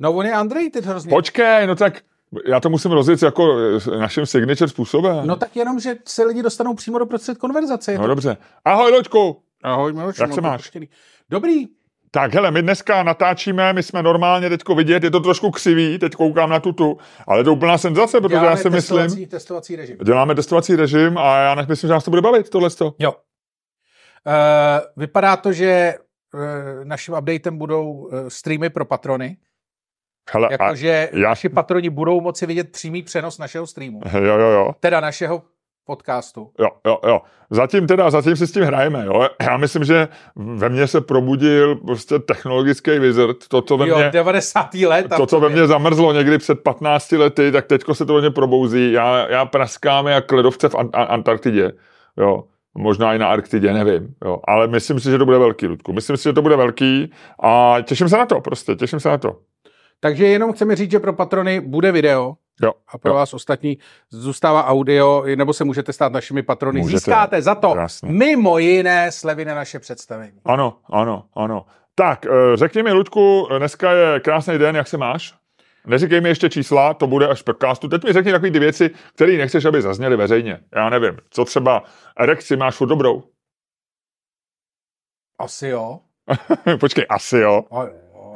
No on je underrated hrozně. Počkej, no tak já to musím rozjet jako eh, naším signature způsobem. No tak jenom, že se lidi dostanou přímo do prostřed konverzace. No to... dobře. Ahoj, Loďku. Ahoj, Miloš, Jak se to máš? puštěný. Dobrý. Tak hele, my dneska natáčíme, my jsme normálně teďko vidět, je to trošku křivý, teď koukám na tutu, ale je to úplná senzace, protože Děláme já si myslím, testovací, testovací režim. děláme testovací režim a já myslím, že nás to bude bavit, tohle to. Jo. Uh, vypadá to, že uh, naším updatem budou uh, streamy pro patrony. Hele, a, Jakože já- naši patroni budou moci vidět přímý přenos našeho streamu. jo, jo, jo. Teda našeho podcastu. Jo, jo, jo. Zatím teda, zatím si s tím hrajeme, jo. Já myslím, že ve mně se probudil prostě technologický wizard, to, co ve Jo, mně, 90. let. to, co ve mně zamrzlo někdy před 15 lety, tak teďko se to ve mně probouzí. Já, já praskám jak ledovce v An- An- Antarktidě, jo. Možná i na Arktidě, nevím, jo. Ale myslím si, že to bude velký, Ludku. Myslím si, že to bude velký a těším se na to, prostě, těším se na to. Takže jenom chceme říct, že pro patrony bude video Jo, a pro jo. vás ostatní zůstává audio, nebo se můžete stát našimi patrony. Můžete. Získáte za to Krásně. mimo jiné slevy na naše představení. Ano, ano, ano. Tak, eh, řekni mi, Ludku, dneska je krásný den, jak se máš? Neříkej mi ještě čísla, to bude až podcastu. Teď mi řekni takové ty věci, které nechceš, aby zazněly veřejně. Já nevím, co třeba erekci máš furt dobrou? Asi jo. Počkej, asi jo. A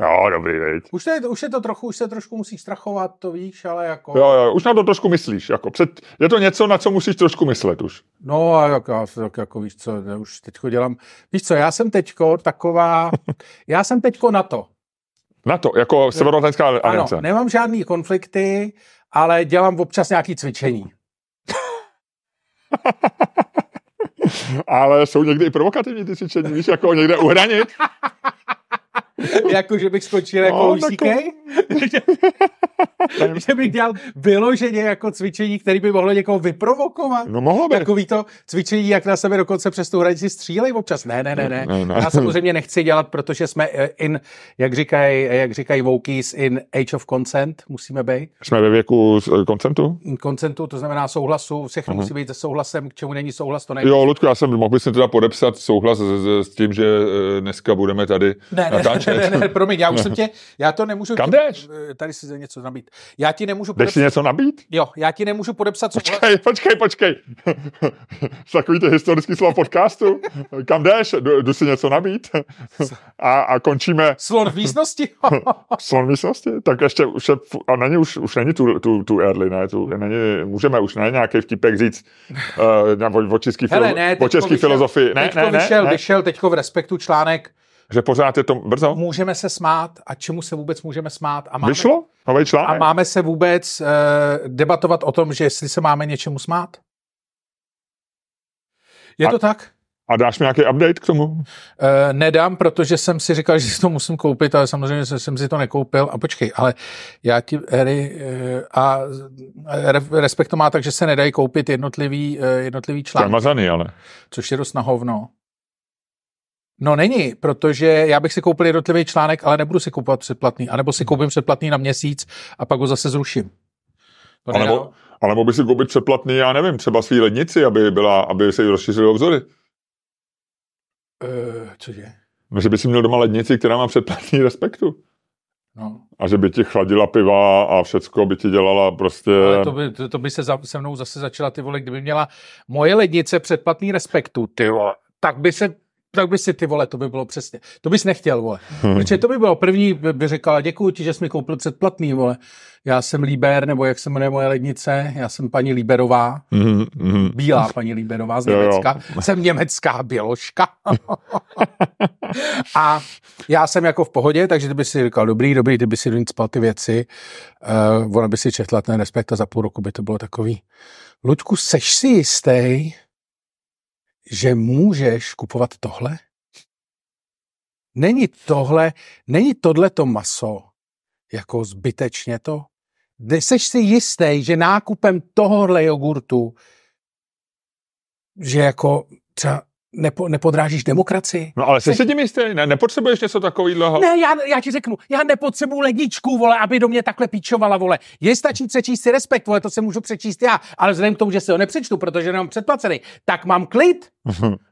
jo. Jo, dobrý, veď. Už, to je, už je to trochu, už se trošku musí strachovat, to víš, ale jako... Jo, jo, už na to trošku myslíš. Jako před, je to něco, na co musíš trošku myslet už. No a jak, tak jako víš co, já už teďko dělám, víš co, já jsem teďko taková, já jsem teďko na to. Na to, jako Severoatlantická Ano, aliance. nemám žádný konflikty, ale dělám občas nějaký cvičení. Ale jsou někdy i provokativní ty cvičení, víš, jako někde uhranit. jako, že bych skočil jako No, Louis CK? to- že bych dělal vyloženě jako cvičení, které by mohlo někoho vyprovokovat? No mohlo by. Takový to cvičení, jak na sebe dokonce přes tu hranici střílej občas. Ne, ne, ne, ne. Ne, ne. Já samozřejmě nechci dělat, protože jsme eh, in, jak říkají, jak říkají Wokies, in age of consent musíme být. Jsme ve věku s- koncentu? Koncentu, to znamená souhlasu, všechno musí být se souhlasem, k čemu není souhlas, to nejde. Jo, Ludku, já jsem, mohl bych si teda podepsat souhlas s, s, s tím, že eh, dneska budeme tady Ne, ne, natáčet. ne, ne, ne, promiň, já už jsem tě, já to nemůžu... Kam jdeš? eh, Tady si něco nabít. Já ti nemůžu Jdeš si podepsat, něco nabít? jo, já ti nemůžu podepsat. Počkej, počkej, počkej. Takový ty historický slova podcastu. Kam jdeš? Jdu, jdu si něco nabít. A, a končíme Slon v místnosti? v slon místnosti. Tak ještě už, je, a není už, už není tu, tu, tu early, ne? Tu, není, můžeme už ne nějaký vtipek říct uh, o, o český, Hele, filo, ne, o český vyšel- filozofii. Ne, teďko ne, ne, vyšel, ne, vyšel teďko v Respektu článek, že pořád je to brzo. můžeme se smát a čemu se vůbec můžeme smát a máme, Vyšlo? Nový a článek? máme se vůbec uh, debatovat o tom, že jestli se máme něčemu smát? Je A- to tak? A dáš mi nějaký update k tomu? Uh, nedám, protože jsem si říkal, že si to musím koupit, ale samozřejmě jsem- si to nekoupil. A počkej, ale já ti, Eri, uh, a re- respekt to má tak, že se nedají koupit jednotlivý, uh, jednotlivý To je články, mazaný, ale. což je dost na hovno. No není, protože já bych si koupil jednotlivý článek, ale nebudu si kupovat předplatný. A nebo si koupím předplatný na měsíc a pak ho zase zruším. To A nedá- nebo, ale mohl by si koupit předplatný, já nevím, třeba svý lednici, aby, byla, aby se jí rozšířily obzory. Eh, cože? No, Že by si měl doma lednici, která má předplatný respektu. No. A že by ti chladila piva a všecko by ti dělala prostě... Ale to by, to, to by se za, se mnou zase začala, ty vole, kdyby měla moje lednice předplatný respektu, ty vole, tak by se tak by si ty vole, to by bylo přesně. To bys nechtěl, vole. Protože to by bylo první, by, by řekla, děkuji ti, že jsi mi koupil předplatný, vole. Já jsem Líber, nebo jak se jmenuje moje lednice, já jsem paní Líberová, Mhm, mhm. bílá paní Líberová z Jo, jo. Německa. Jsem německá běložka. a já jsem jako v pohodě, takže ty by si říkal, dobrý, dobrý, ty by si donicpal ty věci, uh, ona by si četla ten respekt a za půl roku by to bylo takový. Luďku, seš si jistý, že můžeš kupovat tohle? Není tohle, není tohle to maso jako zbytečně to? Seš si jistý, že nákupem tohohle jogurtu, že jako třeba nepo, nepodrážíš demokracii. No ale jsi si tím jistý, ne, nepotřebuješ něco takového? Ne, já, já ti řeknu, já nepotřebuju ledničku, vole, aby do mě takhle píčovala, vole. Je stačí přečíst si respekt, vole, to se můžu přečíst já, ale vzhledem k tomu, že si ho nepřečtu, protože nemám předplacený, tak mám klid.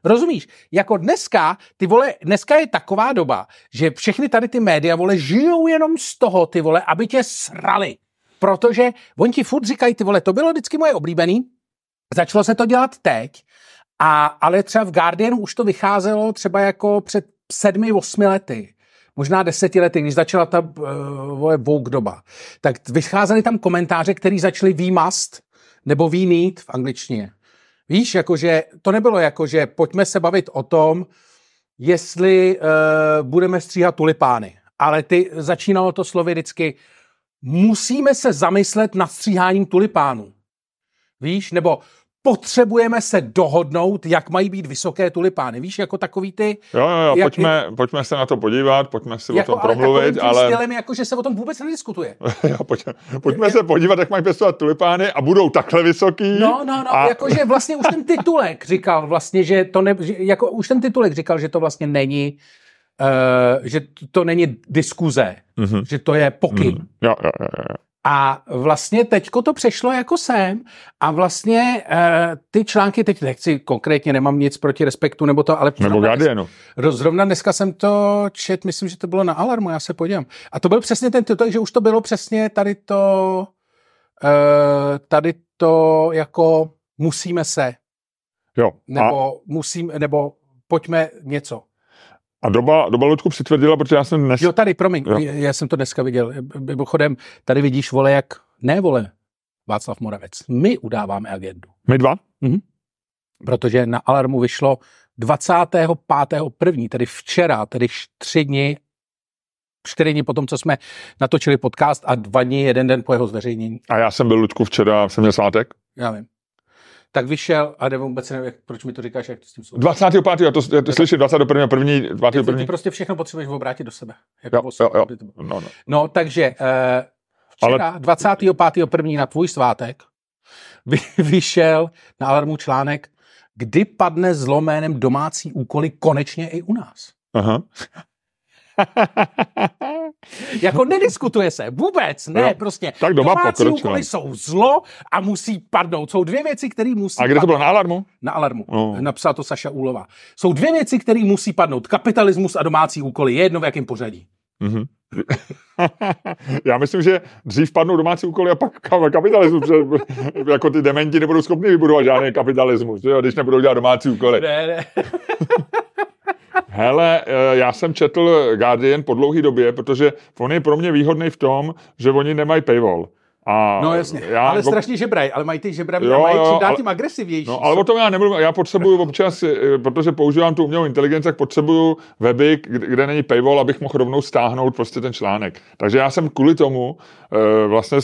Rozumíš? Jako dneska, ty vole, dneska je taková doba, že všechny tady ty média, vole, žijou jenom z toho, ty vole, aby tě srali. Protože oni ti furt říkají, ty vole, to bylo vždycky moje oblíbený, začalo se to dělat teď, a, ale třeba v Guardianu už to vycházelo třeba jako před sedmi, osmi lety možná deseti lety, když začala ta uh, Vogue doba, tak vycházely tam komentáře, které začaly we must nebo we need v angličtině. Víš, jakože to nebylo jako, že pojďme se bavit o tom, jestli uh, budeme stříhat tulipány. Ale ty začínalo to slovy vždycky, musíme se zamyslet nad stříháním tulipánů. Víš, nebo potřebujeme se dohodnout, jak mají být vysoké tulipány. Víš, jako takový ty... Jo, jo, jo, jak, pojďme, pojďme se na to podívat, pojďme si jako, o tom promluvit, ale... ale... stylem, jako, že se o tom vůbec nediskutuje. jo, pojďme, pojďme je, se podívat, jak mají pěstovat tulipány a budou takhle vysoký. No, no, no, a... jakože vlastně už ten titulek říkal vlastně, že to ne, že, jako už ten titulek říkal, že to vlastně není Uh, že to není diskuze, mm-hmm. že to je pokyn. Mm-hmm. Jo, jo, jo, jo. A vlastně teďko to přešlo jako sem a vlastně uh, ty články, teď nechci konkrétně, nemám nic proti respektu nebo to, ale... Nebo Guardianu. Zrovna dneska jsem to čet, myslím, že to bylo na Alarmu, já se podívám. A to byl přesně ten titul, že už to bylo přesně tady to, uh, tady to jako musíme se. Jo. Nebo a... musím, nebo pojďme něco. A doba, doba Ludku přitvrdila, protože já jsem dnes... Jo, tady, promiň, jo. já jsem to dneska viděl. Mimochodem, tady vidíš, vole, jak... Ne, vole, Václav Moravec. My udáváme agendu. My dva? Mhm. Protože na Alarmu vyšlo 25.1., tedy včera, tedy tři dny, čtyři dny potom, co jsme natočili podcast a dva dny, jeden den po jeho zveřejnění. A já jsem byl, Ludku, včera, jsem měl svátek. Já vím tak vyšel, a nebo vůbec nevím, proč mi to říkáš, jak to s tím souvisí. 25. Já to, já to slyším, 21. první, 21. Ty, ty prostě všechno potřebuješ obrátit do sebe. Jako jo, jo, jo. No, no. no, takže uh, včera, Ale... 25. první na tvůj svátek, vy, vyšel na alarmu článek, kdy padne zloménem domácí úkoly konečně i u nás. Aha. jako nediskutuje se, vůbec, ne, no, prostě. Tak doma Domácí úkoly jsou zlo a musí padnout. Jsou dvě věci, které musí A kde to bylo, na alarmu? Na alarmu, no. napsala to Saša Úlova. Jsou dvě věci, které musí padnout. Kapitalismus a domácí úkoly, je jedno v jakém pořadí. Mm-hmm. Já myslím, že dřív padnou domácí úkoly a pak kapitalismus, jako ty dementi nebudou schopni vybudovat žádný kapitalismus, jo, když nebudou dělat domácí úkoly. Ne, ne. Hele, eh, já jsem četl Guardian po dlouhé době, protože on je pro mě výhodný v tom, že oni nemají paywall. A no jasně, já, ale strašně žebraj, ale mají ty žebraví jo, mají čím dál tím agresivnější. No, ale o tom já nemluvím, já potřebuju občas, eh, protože používám tu umělou inteligenci, tak potřebuju weby, kde, není paywall, abych mohl rovnou stáhnout prostě ten článek. Takže já jsem kvůli tomu uh, vlastně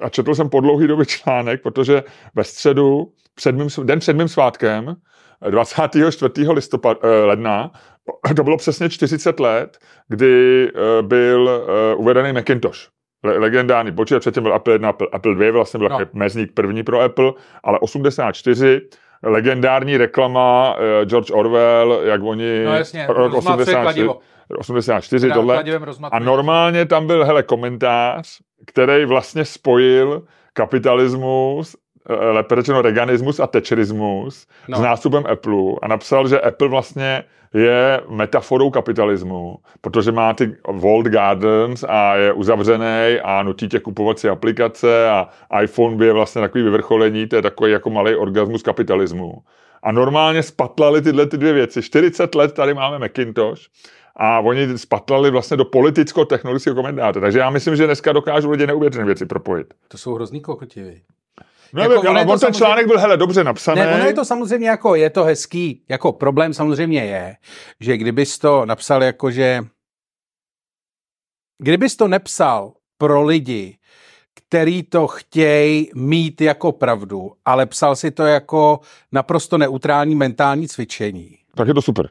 a četl jsem po dlouhý době článek, protože ve středu, před mým, den před mým svátkem, 24. listopad, uh, ledna to bylo přesně 40 let, kdy uh, byl uh, uvedený Macintosh. Le- legendární počítač, předtím byl Apple 1, Apple, Apple 2, vlastně byl no. mezník první pro Apple, ale 84 legendární reklama George Orwell, jak oni... No jasně, rok 84, 84 tohle. A normálně tam byl, hele, komentář, který vlastně spojil kapitalismus lépe řečeno reganismus a tečerismus no. s nástupem Apple a napsal, že Apple vlastně je metaforou kapitalismu, protože má ty walled gardens a je uzavřený a nutí tě kupovat si aplikace a iPhone je vlastně takový vyvrcholení, to je takový jako malý orgasmus kapitalismu. A normálně spatlali tyhle ty dvě věci. 40 let tady máme Macintosh a oni spatlali vlastně do politicko-technologického komentáře. Takže já myslím, že dneska dokážou lidi neuvěřené věci propojit. To jsou hrozný kokotivi. No, jako, ale on ten samozřejmě... článek byl hele dobře napsaný. Ne, ono je to samozřejmě jako, je to hezký, jako problém samozřejmě je, že kdybys to napsal jako, že kdybys to nepsal pro lidi, který to chtějí mít jako pravdu, ale psal si to jako naprosto neutrální mentální cvičení. Tak je to super.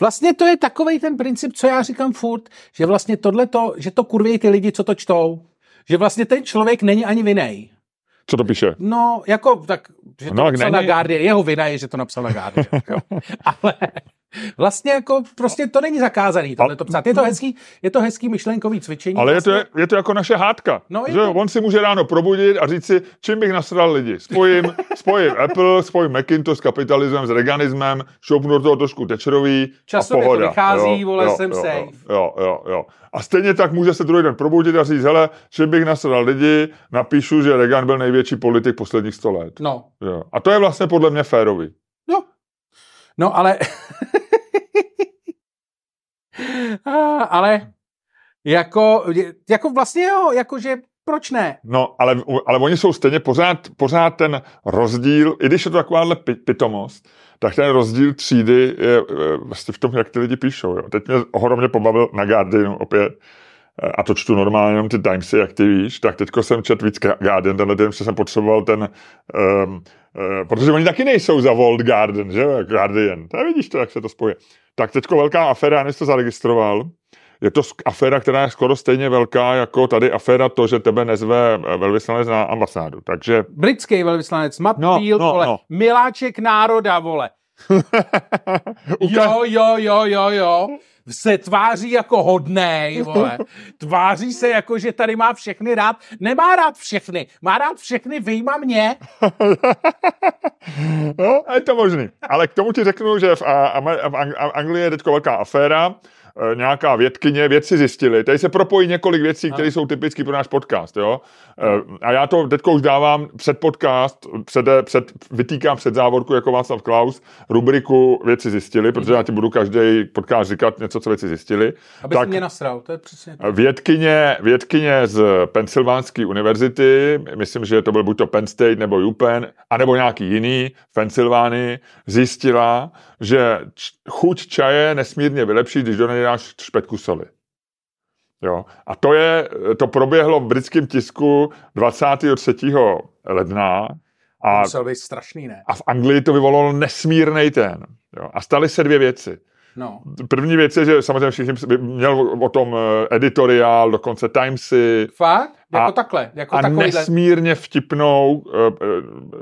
Vlastně to je takový ten princip, co já říkám furt, že vlastně tohle to, že to kurvějí ty lidi, co to čtou. Že vlastně ten člověk není ani vinej. Co to píše? No, jako, tak, že to No, no, tak napsal na Guardian, jeho vina je, že to napsal na Guardian, ale vlastně jako, prostě to není zakázaný tohle to psát. Je to hezký, je to hezký myšlenkový cvičení. Ale je vlastně. to, je to jako naše hádka. No, je že to- On si může ráno probudit a říct si, čím bych nasral lidi. Spojím, spojím Apple, spojím Macintosh s kapitalismem, s reganismem, šoupnu do toho trošku Thatcherový Časově a to pohoda. vychází, vole, jsem jo, safe. Jo, jo, jo. A stejně tak může se druhý den probudit a říct, hele, čím bych nasral lidi, napíšu, že Reagan byl největší politik posledních 100 let. No, Jo. A to je vlastně podle mě férový. no. No, ale... Ale jako, jako vlastně jo, jakože proč ne? No, ale, ale oni jsou stejně pořád, pořád ten rozdíl, i když je to takováhle pi- pitomost, tak ten rozdíl třídy je vlastně v tom, jak ty lidi píšou. Jo. Teď mě ohromně pobavil na Guardianu opět, a to čtu normálně jenom ty Timesy, jak ty víš, tak teďko jsem čet víc Guardian, tenhle den, že jsem potřeboval ten, um, uh, protože oni taky nejsou za World Garden, že jo, Guardian. Tak vidíš to, jak se to spoje. Tak teďko velká aféra, já než to zaregistroval, je to aféra, která je skoro stejně velká jako tady aféra to, že tebe nezve eh, velvyslanec na ambasádu. Takže Britský velvyslanec Matt No, Field, no, vole, no. miláček národa, vole. Uka- Jo, jo, jo, jo, jo. Se tváří jako hodnej, vole. Tváří se jako, že tady má všechny rád. Nemá rád všechny. Má rád všechny, vyjma mě. No, je to možný. Ale k tomu ti řeknu, že v, a, a, v Ang- Anglii je teď velká aféra, nějaká vědkyně, vědci zjistili, tady se propojí několik věcí, které jsou typické pro náš podcast, jo. E, A já to teď už dávám před podcast, před, před, vytýkám před závorku jako Václav Klaus, rubriku věci zjistili, protože já ti budu každý podcast říkat něco, co věci zjistili. Aby tak... mě nasral, to je přesně to. Vědkyně, vědkyně z Pensylvánské univerzity, myslím, že to byl buď to Penn State nebo UPenn, anebo nějaký jiný v Pensylvánii, zjistila, že chuť čaje nesmírně vylepší, když do něj dáš špetku soli. Jo. A to, je, to proběhlo v britském tisku 23. ledna a, Musel být strašný, ne? a v Anglii to vyvolalo nesmírný ten. Jo. A staly se dvě věci. No. První věc je, že samozřejmě všichni měl o tom eh, editoriál, dokonce Timesy Fakt? Jako A- takhle, jako a takovýhle. nesmírně vtipnou, eh,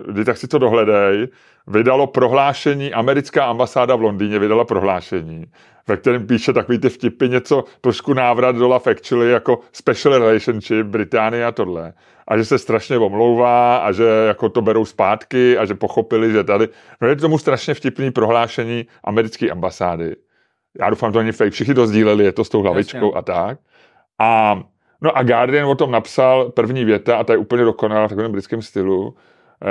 eh, kdy tak si to dohledej, vydalo prohlášení, americká ambasáda v Londýně vydala prohlášení, ve kterém píše takový ty vtipy, něco trošku návrat do Love Actually, jako special relationship, Británie a tohle. A že se strašně omlouvá a že jako to berou zpátky a že pochopili, že tady... No je to tomu strašně vtipný prohlášení americké ambasády. Já doufám, že to není fake, všichni to sdíleli, je to s tou hlavičkou Jasně. a tak. A No a Guardian o tom napsal první věta, a ta je úplně dokonalá v takovém britském stylu. Eh,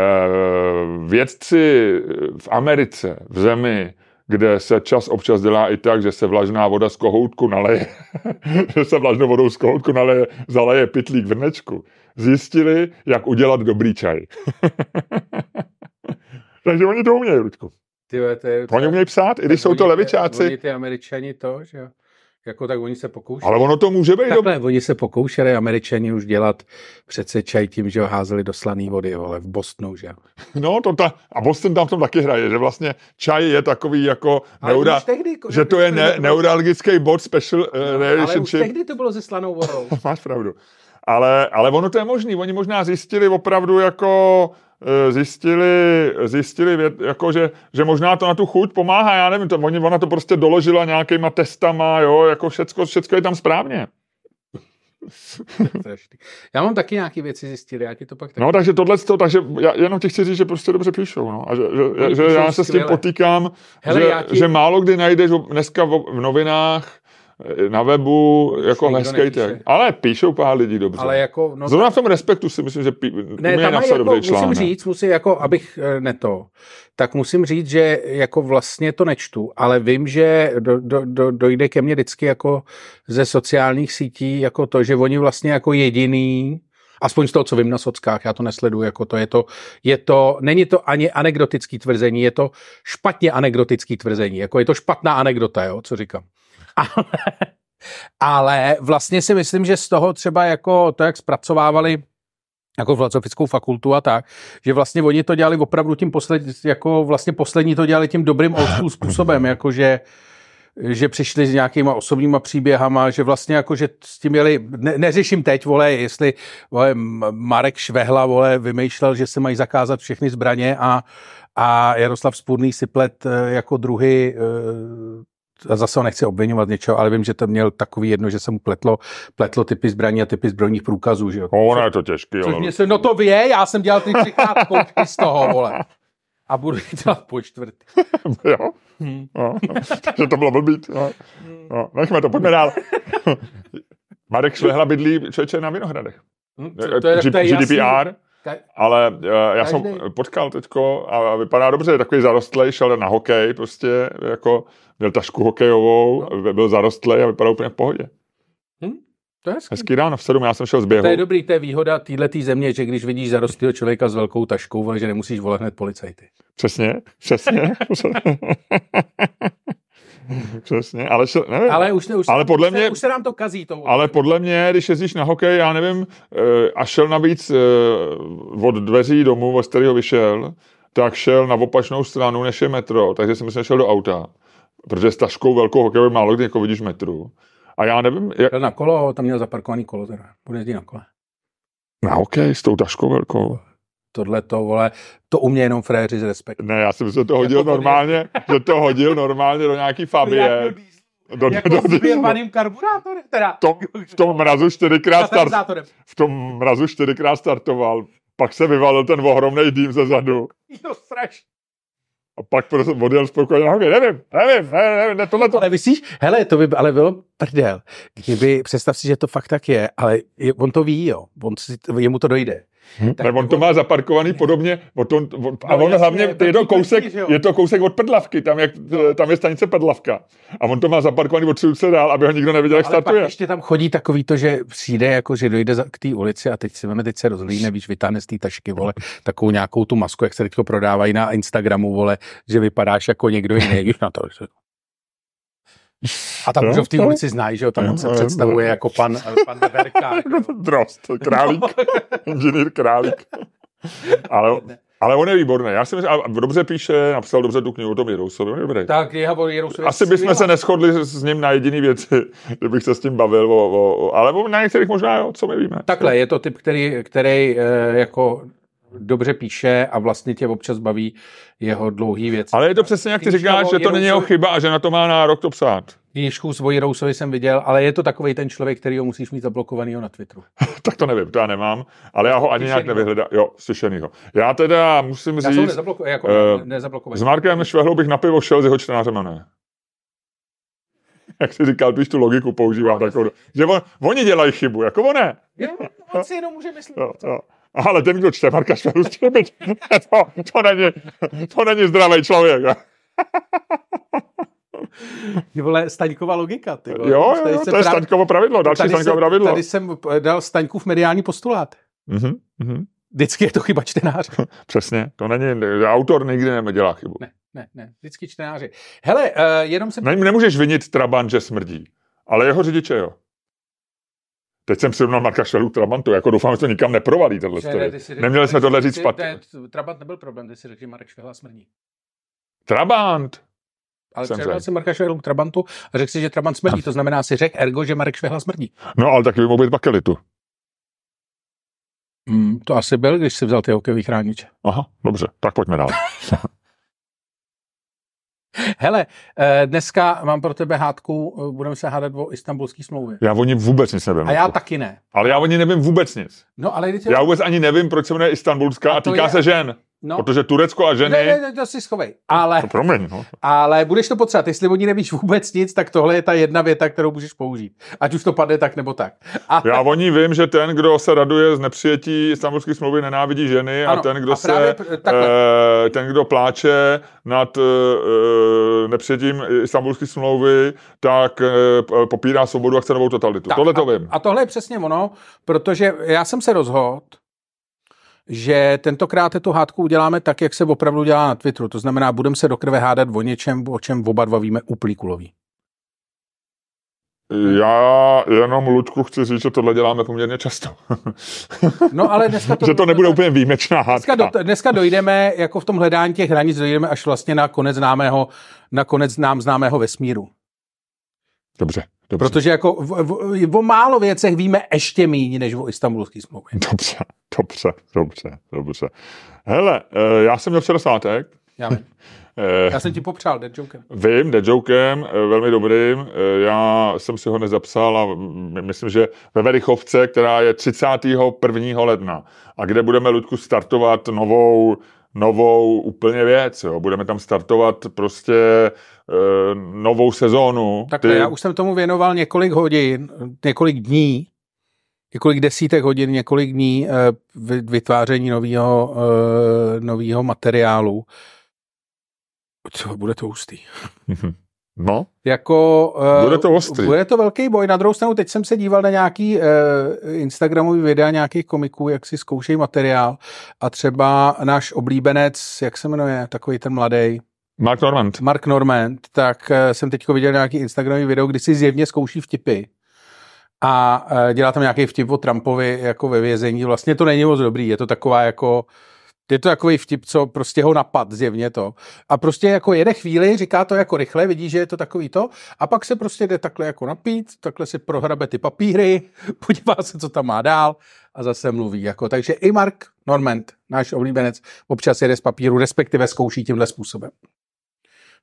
Vědci v Americe, v zemi, kde se čas občas dělá i tak, že se vlažná voda z kohoutku naleje, že se vlažnou vodou z kohoutku naleje, zaleje pytlík v hrnečku, zjistili, jak udělat dobrý čaj. Takže oni to umějí, Ludku. Tyhle, to je, Oni umějí psát, i když jsou to levičáci, Oni ty američani to, že jo. Jako tak oni se pokoušeli. ale ono to může být. Takhle, oni se pokoušeli američani už dělat přece čaj tím, že ho házeli do slané vody, vole, v Bostonu, že. No, to ta, a Boston tam v tom taky hraje, že vlastně čaj je takový jako Ale neura, tehdy, že to je ne, neuralgický bod special uh, Ale už tehdy to bylo se slanou vodou. Máš pravdu. Ale, ale ono to je možný. Oni možná zjistili opravdu jako eh, zjistili, zjistili věd, jako že, že, možná to na tu chuť pomáhá, já nevím, to, oni, ona to prostě doložila nějakýma testama, jo, jako všecko, všecko je tam správně. Já mám taky nějaké věci zjistili, já ti to pak taky. No, takže tohle, takže já jenom ti chci říct, že prostě dobře píšou, no, a že, že, že píšou já se s tím skvěle. potýkám, Hele, že, ti- že málo kdy najdeš dneska v, novinách, eh, na webu, jako text. Ale píšou pár lidí dobře. Ale jako, no, Zrovna v tom respektu si myslím, že pí, Ne, tam napsat jako, dobrý musím článek. říct, musím jako, abych eh, ne to, tak musím říct, že jako vlastně to nečtu, ale vím, že do, do, do, dojde ke mně vždycky jako ze sociálních sítí jako to, že oni vlastně jako jediný, aspoň z toho, co vím na sockách, já to nesleduju, jako to je to, je to, není to ani anekdotický tvrzení, je to špatně anekdotický tvrzení, jako je to špatná anekdota, jo, co říkám. Ale, vlastně si myslím, že z toho třeba jako to, jak zpracovávali jako filozofickou fakultu a tak, že vlastně oni to dělali opravdu tím poslední, jako vlastně poslední to dělali tím dobrým old způsobem, jakože že přišli s nějakýma osobníma příběhama, že vlastně jako, že s tím měli, ne, neřeším teď, vole, jestli vole, Marek Švehla, vole, vymýšlel, že se mají zakázat všechny zbraně a, a Jaroslav Spurný si plet eh, jako druhý a zase ho nechci obvinovat něčeho, ale vím, že to měl takový jedno, že se mu pletlo, pletlo typy zbraní a typy zbrojních průkazů. Že jo? No, ono je to těžký. Ale... Mě se, no to vě, já jsem dělal ty třikrát z toho, vole. A budu dělat po čtvrtý. jo. Hmm. No, takže to bylo blbý. No. No, nechme to, pojďme dál. Marek Švehla bydlí člověče na Vinohradech. Hmm, to, to, je, to je GDPR. Jasný. Ale uh, já Každý. jsem potkal teďko a vypadá dobře, takový zarostlej, šel na hokej, prostě jako měl tašku hokejovou, no. byl zarostlej a vypadal úplně v pohodě. Hm? To je hezký. hezký ráno v 7, já jsem šel z běhu. To je dobrý, to je výhoda této země, že když vidíš zarostlého člověka s velkou taškou, že nemusíš volat hned policajty. Přesně, přesně. Přesně, ale, še, nevím. ale, už, už, ale podle už, mě, se, už se nám to kazí. To ale podle mě, když jezdíš na hokej, já nevím, eh, a šel navíc eh, od dveří domů, z kterého vyšel, tak šel na opačnou stranu, než je metro, takže jsem myslím, šel do auta. Protože s taškou velkou hokejovou málo kdy jako vidíš metru. A já nevím... Jak... Na kolo, tam měl zaparkovaný kolo teda. Bude jezdit na kole. Na hokej s tou taškou velkou tohle to, vole, to u mě jenom fréři z respektu. Ne, já jsem se to hodil jako normálně, že to hodil normálně do nějaký fabie. Do, jako do, do, do, karburátorem, teda. Tom, v tom mrazu čtyřikrát start, v tom mrazu čtyřikrát startoval, pak se vyvalil ten ohromný dým ze zadu. Jo, straš. A pak prostě odjel spokojeně nevím, nevím, nevím, nevím, ne, tohle to. Ale myslíš, hele, to by ale bylo prdel, kdyby, představ si, že to fakt tak je, ale je, on to ví, jo, on si, jemu to dojde. Hmm. Tak on to má zaparkovaný podobně, on to, on, a no, on jasně, hlavně, je to, kousek, je to kousek od Prdlavky, tam, jak, no. tam je stanice Prdlavka. A on to má zaparkovaný od se dál, aby ho nikdo neviděl, jak ale startuje. Pak ještě tam chodí takový to, že přijde, jako, že dojde za, k té ulici a teď si veme, teď se rozlíne, víš, vytáhne z té tašky, vole, takovou nějakou tu masku, jak se teď prodávají na Instagramu, vole, že vypadáš jako někdo jiný, víš na to. A tam už v té ulici znají, že jo, tam on se představuje jako pan, pan Verka. Drost, králík, inženýr králík. Ale, ale on je výborný. Já si myslím, a dobře píše, napsal dobře tu knihu o tom Jirousovi. On je dobrý. Tak, je o Jirousovi. Asi bychom se neschodli s ním na jediný věci, kdybych se s tím bavil, o, o, o, ale na některých možná, jo, co my víme. Takhle, je to typ, který, který eh, jako dobře píše a vlastně tě občas baví jeho dlouhý věc. Ale je to přesně, jak ty říkáš, že to není jeho chyba a že na to má nárok to psát. Knížku s Vojirousovi jsem viděl, ale je to takový ten člověk, který ho musíš mít zablokovanýho na Twitteru. tak to nevím, to já nemám, ale já ho ani nějak nevyhledám. Jo, slyšenýho. Já teda musím já říct, nezabloko- jako uh, nezablokovaný. S Markem Švehlou bych na pivo šel s jeho čtenářem, ne? jak jsi říkal, když tu logiku používá no, takovou, že on, oni dělají chybu, jako on ne. Jo, on si jenom může myslet. Jo, jo. Ale ten, kdo čte Marka Šveru, to, to, není, to není zdravý člověk. Ty vole, Staňková logika. Ty vole. Jo, jo, jo to je Staňkovo pravidlo, další tady Staňkovo pravidlo. Tady jsem dal Staňkův mediální postulát. Mm-hmm, mm-hmm. Vždycky je to chyba čtenáře. Přesně, to není, autor nikdy nedělá chybu. Ne, ne, ne, vždycky čtenáři. Hele, uh, jenom jsem... Ne, nemůžeš vinit Trabant, že smrdí, ale jeho řidiče jo. Teď jsem přirovnal Marka Švelu k Trabantu, jako doufám, že to nikam neprovalí, tohle story. Ne, Neměli jsme tohle říct špatně. Trabant nebyl problém, ty si řekl, že Marek Švehla smrdí. Trabant! Ale přirovnal si Marka Švehlu k Trabantu a řekl si, že Trabant smrdí, to znamená si řekl ergo, že Marek Švehla smrdí. No, ale taky by mohl být bakelitu. Hmm, to asi byl, když si vzal ty hokejový chrániče. Aha, dobře, tak pojďme dál. Hele, eh, dneska mám pro tebe hádku, eh, budeme se hádat o istambulské smlouvě. Já o ní vůbec nic nevím. A já taky ne. Ale já o ní nevím vůbec nic. No, ale Já vůbec ani nevím, proč se jmenuje Istanbulská a, a týká je... se žen. No. Protože Turecko a ženy... Ne, ne, ne to si schovej. Ale, to promiň, no. ale budeš to potřebovat. Jestli o ní nevíš vůbec nic, tak tohle je ta jedna věta, kterou můžeš použít. Ať už to padne tak nebo tak. A... Já o ní vím, že ten, kdo se raduje z nepřijetí istambulské smlouvy, nenávidí ženy ano, a ten, kdo a se, e, ten, kdo pláče nad e, nepřijetím istambulské smlouvy, tak e, popírá svobodu a chce novou totalitu. Tak, tohle to vím. A tohle je přesně ono, protože já jsem se rozhodl, že tentokrát tu hádku uděláme tak, jak se opravdu dělá na Twitteru. To znamená, budeme se do krve hádat o něčem, o čem oba dva víme úplný kulový. Já jenom, Luďku, chci říct, že tohle děláme poměrně často. No ale dneska to... že to nebude úplně výjimečná hádka. Dneska, do, dneska dojdeme, jako v tom hledání těch hranic, dojdeme až vlastně na konec známého, na konec nám známého vesmíru. Dobře, dobře. Protože jako v, v, o málo věcech víme ještě méně, než o istambulský smlouvě. Dobře, dobře, dobře, dobře. Hele, eh, já jsem měl včera svátek. Já, vím. Eh, já jsem ti popřál dead jokem. Vím, dead jokem, eh, velmi dobrým. Já jsem si ho nezapsal a myslím, že ve Verichovce, která je 31. ledna a kde budeme, Ludku, startovat novou, novou úplně věc. Jo. Budeme tam startovat prostě novou sezónu. Tak já už jsem tomu věnoval několik hodin, několik dní, několik desítek hodin, několik dní e, vytváření nového e, novýho materiálu. Co, bude to hustý. No. Jako, bude to ostrý. Bude to velký boj. Na druhou stranu, teď jsem se díval na nějaký uh, Instagramový videa nějakých komiků, jak si zkoušejí materiál a třeba náš oblíbenec, jak se jmenuje, takový ten mladý. Mark Normand. Mark Normand, tak uh, jsem teď viděl nějaký Instagramový video, kdy si zjevně zkouší vtipy a uh, dělá tam nějaký vtip o Trumpovi jako ve vězení. Vlastně to není moc dobrý, je to taková jako je to takový vtip, co prostě ho napad zjevně to. A prostě jako jede chvíli, říká to jako rychle, vidí, že je to takový to, a pak se prostě jde takhle jako napít, takhle si prohrabe ty papíry, podívá se, co tam má dál a zase mluví. Jako. Takže i Mark Normand, náš oblíbenec, občas jede z papíru, respektive zkouší tímhle způsobem.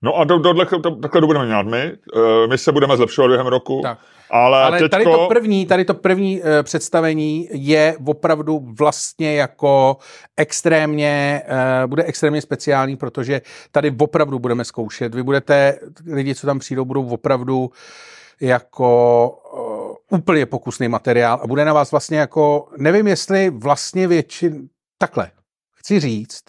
No a do, do, do, takhle to budeme dělat my. Uh, my se budeme zlepšovat během roku. Tak. Ale, Ale teďko... tady to první, tady to první uh, představení je opravdu vlastně jako extrémně, uh, bude extrémně speciální, protože tady opravdu budeme zkoušet. Vy budete, lidi, co tam přijdou, budou opravdu jako uh, úplně pokusný materiál a bude na vás vlastně jako, nevím jestli vlastně většin, takhle, chci říct,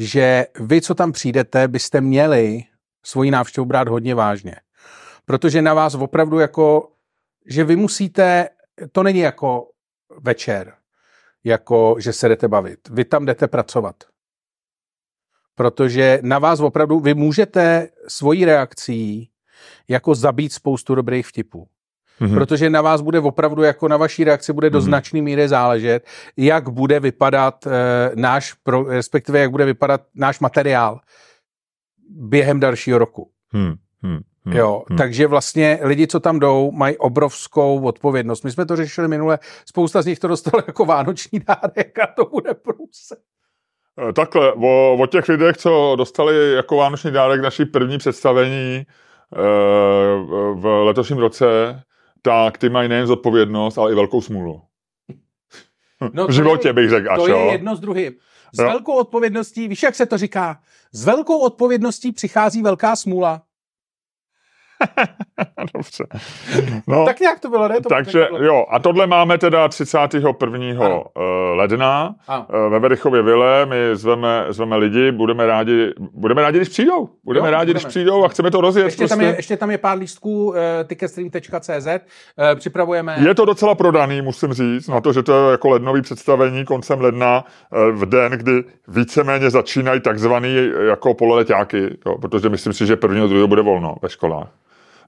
že vy, co tam přijdete, byste měli svoji návštěvu brát hodně vážně. Protože na vás opravdu jako, že vy musíte, to není jako večer, jako že se jdete bavit. Vy tam jdete pracovat. Protože na vás opravdu, vy můžete svojí reakcí jako zabít spoustu dobrých vtipů. Mm-hmm. Protože na vás bude opravdu, jako na vaší reakci bude do mm-hmm. značné míry záležet, jak bude vypadat e, náš, pro, respektive jak bude vypadat náš materiál během dalšího roku. Hmm. Hmm. Hmm. Jo, hmm. takže vlastně lidi, co tam jdou, mají obrovskou odpovědnost. My jsme to řešili minule, spousta z nich to dostalo jako vánoční dárek a to bude průse. Eh, takhle, o, o těch lidech, co dostali jako vánoční dárek naší první představení e, v letošním roce, tak ty mají nejen zodpovědnost, ale i velkou smůlu. No v životě je, bych řekl až, To je jedno z druhým. S jo. velkou odpovědností, víš, jak se to říká? S velkou odpovědností přichází velká smůla. Dobře. No, tak nějak to bylo, ne? To takže bylo. jo, a tohle máme teda 31. Ano. Eh, ledna ano. Eh, ve Verichově vile, my zveme, zveme lidi, budeme rádi, budeme rádi, když přijdou. Budeme jo, rádi, budeme. když přijdou a chceme to rozjet. Ještě, prostě. tam, je, ještě tam je pár lístků, uh, ticketstream.cz, uh, připravujeme. Je to docela prodaný, musím říct, na to, že to je jako lednový představení koncem ledna, uh, v den, kdy víceméně začínají takzvaný jako pololetáky, jo, protože myslím si, že prvního druhého bude volno ve školách.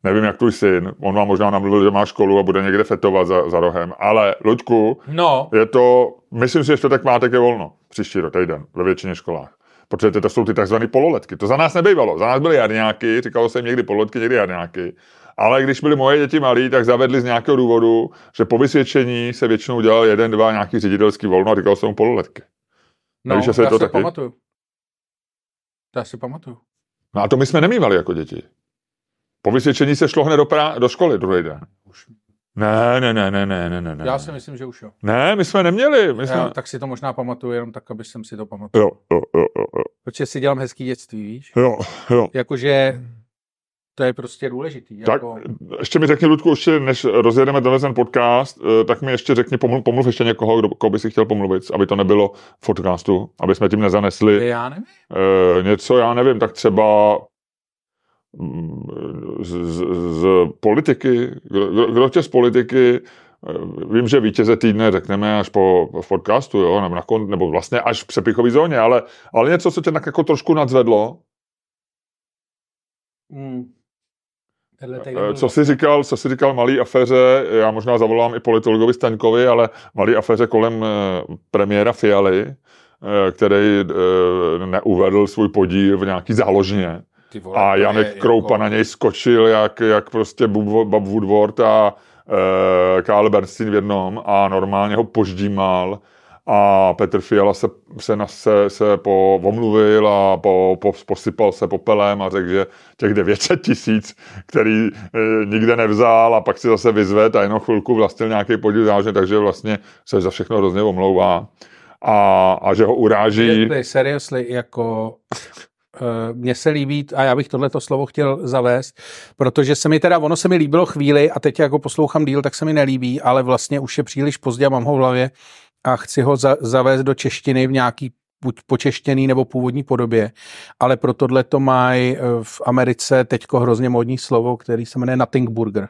Nevím, jak tvůj syn, on vám možná namluvil, že má školu a bude někde fetovat za, za rohem, ale Luďku, no. je to, myslím si, že čtvrtek mátek je volno, příští rok, týden, ve většině školách. Protože to jsou ty takzvané pololetky. To za nás nebývalo. Za nás byly jarňáky, říkalo se jim někdy pololetky, někdy jarňáky. Ale když byly moje děti malí, tak zavedli z nějakého důvodu, že po vysvědčení se většinou dělal jeden, dva nějaký ředitelský volno a říkalo se mu pololetky. No, Nevíš, já to si taky? pamatuju. Já si pamatuju. No a to my jsme nemývali jako děti. Po vysvědčení se šlo hned do, pra- do školy druhý den. Ne, ne, ne, ne, ne, ne, ne. Já si myslím, že už jo. Ne, my jsme neměli. My jsme... Já, tak si to možná pamatuju, jenom tak, aby jsem si to pamatoval. Jo, jo, jo, jo, jo. Protože si dělám hezký dětství, víš? Jo, jo. Jakože to je prostě důležitý. Tak jako... ještě mi řekni, Ludku, ještě než rozjedeme ten podcast, eh, tak mi ještě řekni, pomluv, pomluv ještě někoho, kdo, koho by si chtěl pomluvit, aby to nebylo v podcastu, aby jsme tím nezanesli. Já nevím. E, něco, já nevím, tak třeba z, z, z politiky, kdo, kdo tě z politiky, vím, že vítěze týdne řekneme až po v podcastu, jo, nebo, na kon, nebo vlastně až v přepichový zóně, ale, ale něco, co tě tak jako trošku nadzvedlo? Hmm. Eh, co jsi říkal, co jsi říkal malý aféře, já možná zavolám i politologovi Staňkovi, ale malý aféře kolem eh, premiéra Fialy, eh, který neuvedl svůj podíl v nějaký záložně vole, a Janek je Kroupa jako- na něj skočil, jak, jak prostě Bob, Woodward a e, Karl Bernstein v jednom a normálně ho poždímal a Petr Fiala se, se, na, se, se po, omluvil a po, po, posypal se popelem a řekl, že těch 900 tisíc, který e, nikde nevzal a pak si zase vyzved a jenom chvilku vlastnil nějaký podíl zážně, takže vlastně se za všechno hrozně omlouvá a, a že ho uráží. Je, seriously, jako mně se líbí, a já bych tohleto slovo chtěl zavést, protože se mi teda, ono se mi líbilo chvíli a teď jako poslouchám díl, tak se mi nelíbí, ale vlastně už je příliš pozdě a mám ho v hlavě a chci ho za, zavést do češtiny v nějaký buď počeštěný nebo původní podobě, ale pro tohle to mají eh, v Americe teďko hrozně modní slovo, který se jmenuje Nothing Burger.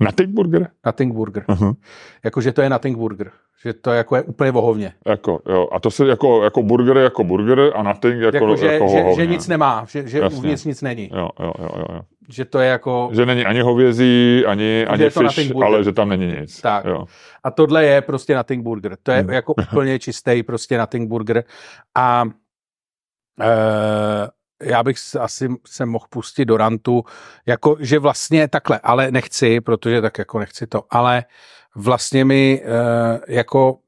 Nothing Burger? Nothing Burger. Uh-huh. Jakože to je Nothing Burger. Že to jako je úplně vohovně. Jako, jo. A to se jako, jako burger jako burger a nothing jako, Jako, že, jako že, hohovně. že nic nemá, že, že Jasně. uvnitř nic není. Jo, jo, jo, jo. Že to je jako... Že není ani hovězí, ani, ani fish, ale že tam není nic. Tak. Jo. A tohle je prostě Nothing Burger. To je Hmm. jako úplně čistý prostě Nothing Burger. A e, já bych asi se mohl pustit do rantu, jako, že vlastně takhle, ale nechci, protože tak jako nechci to, ale vlastně mi e, jako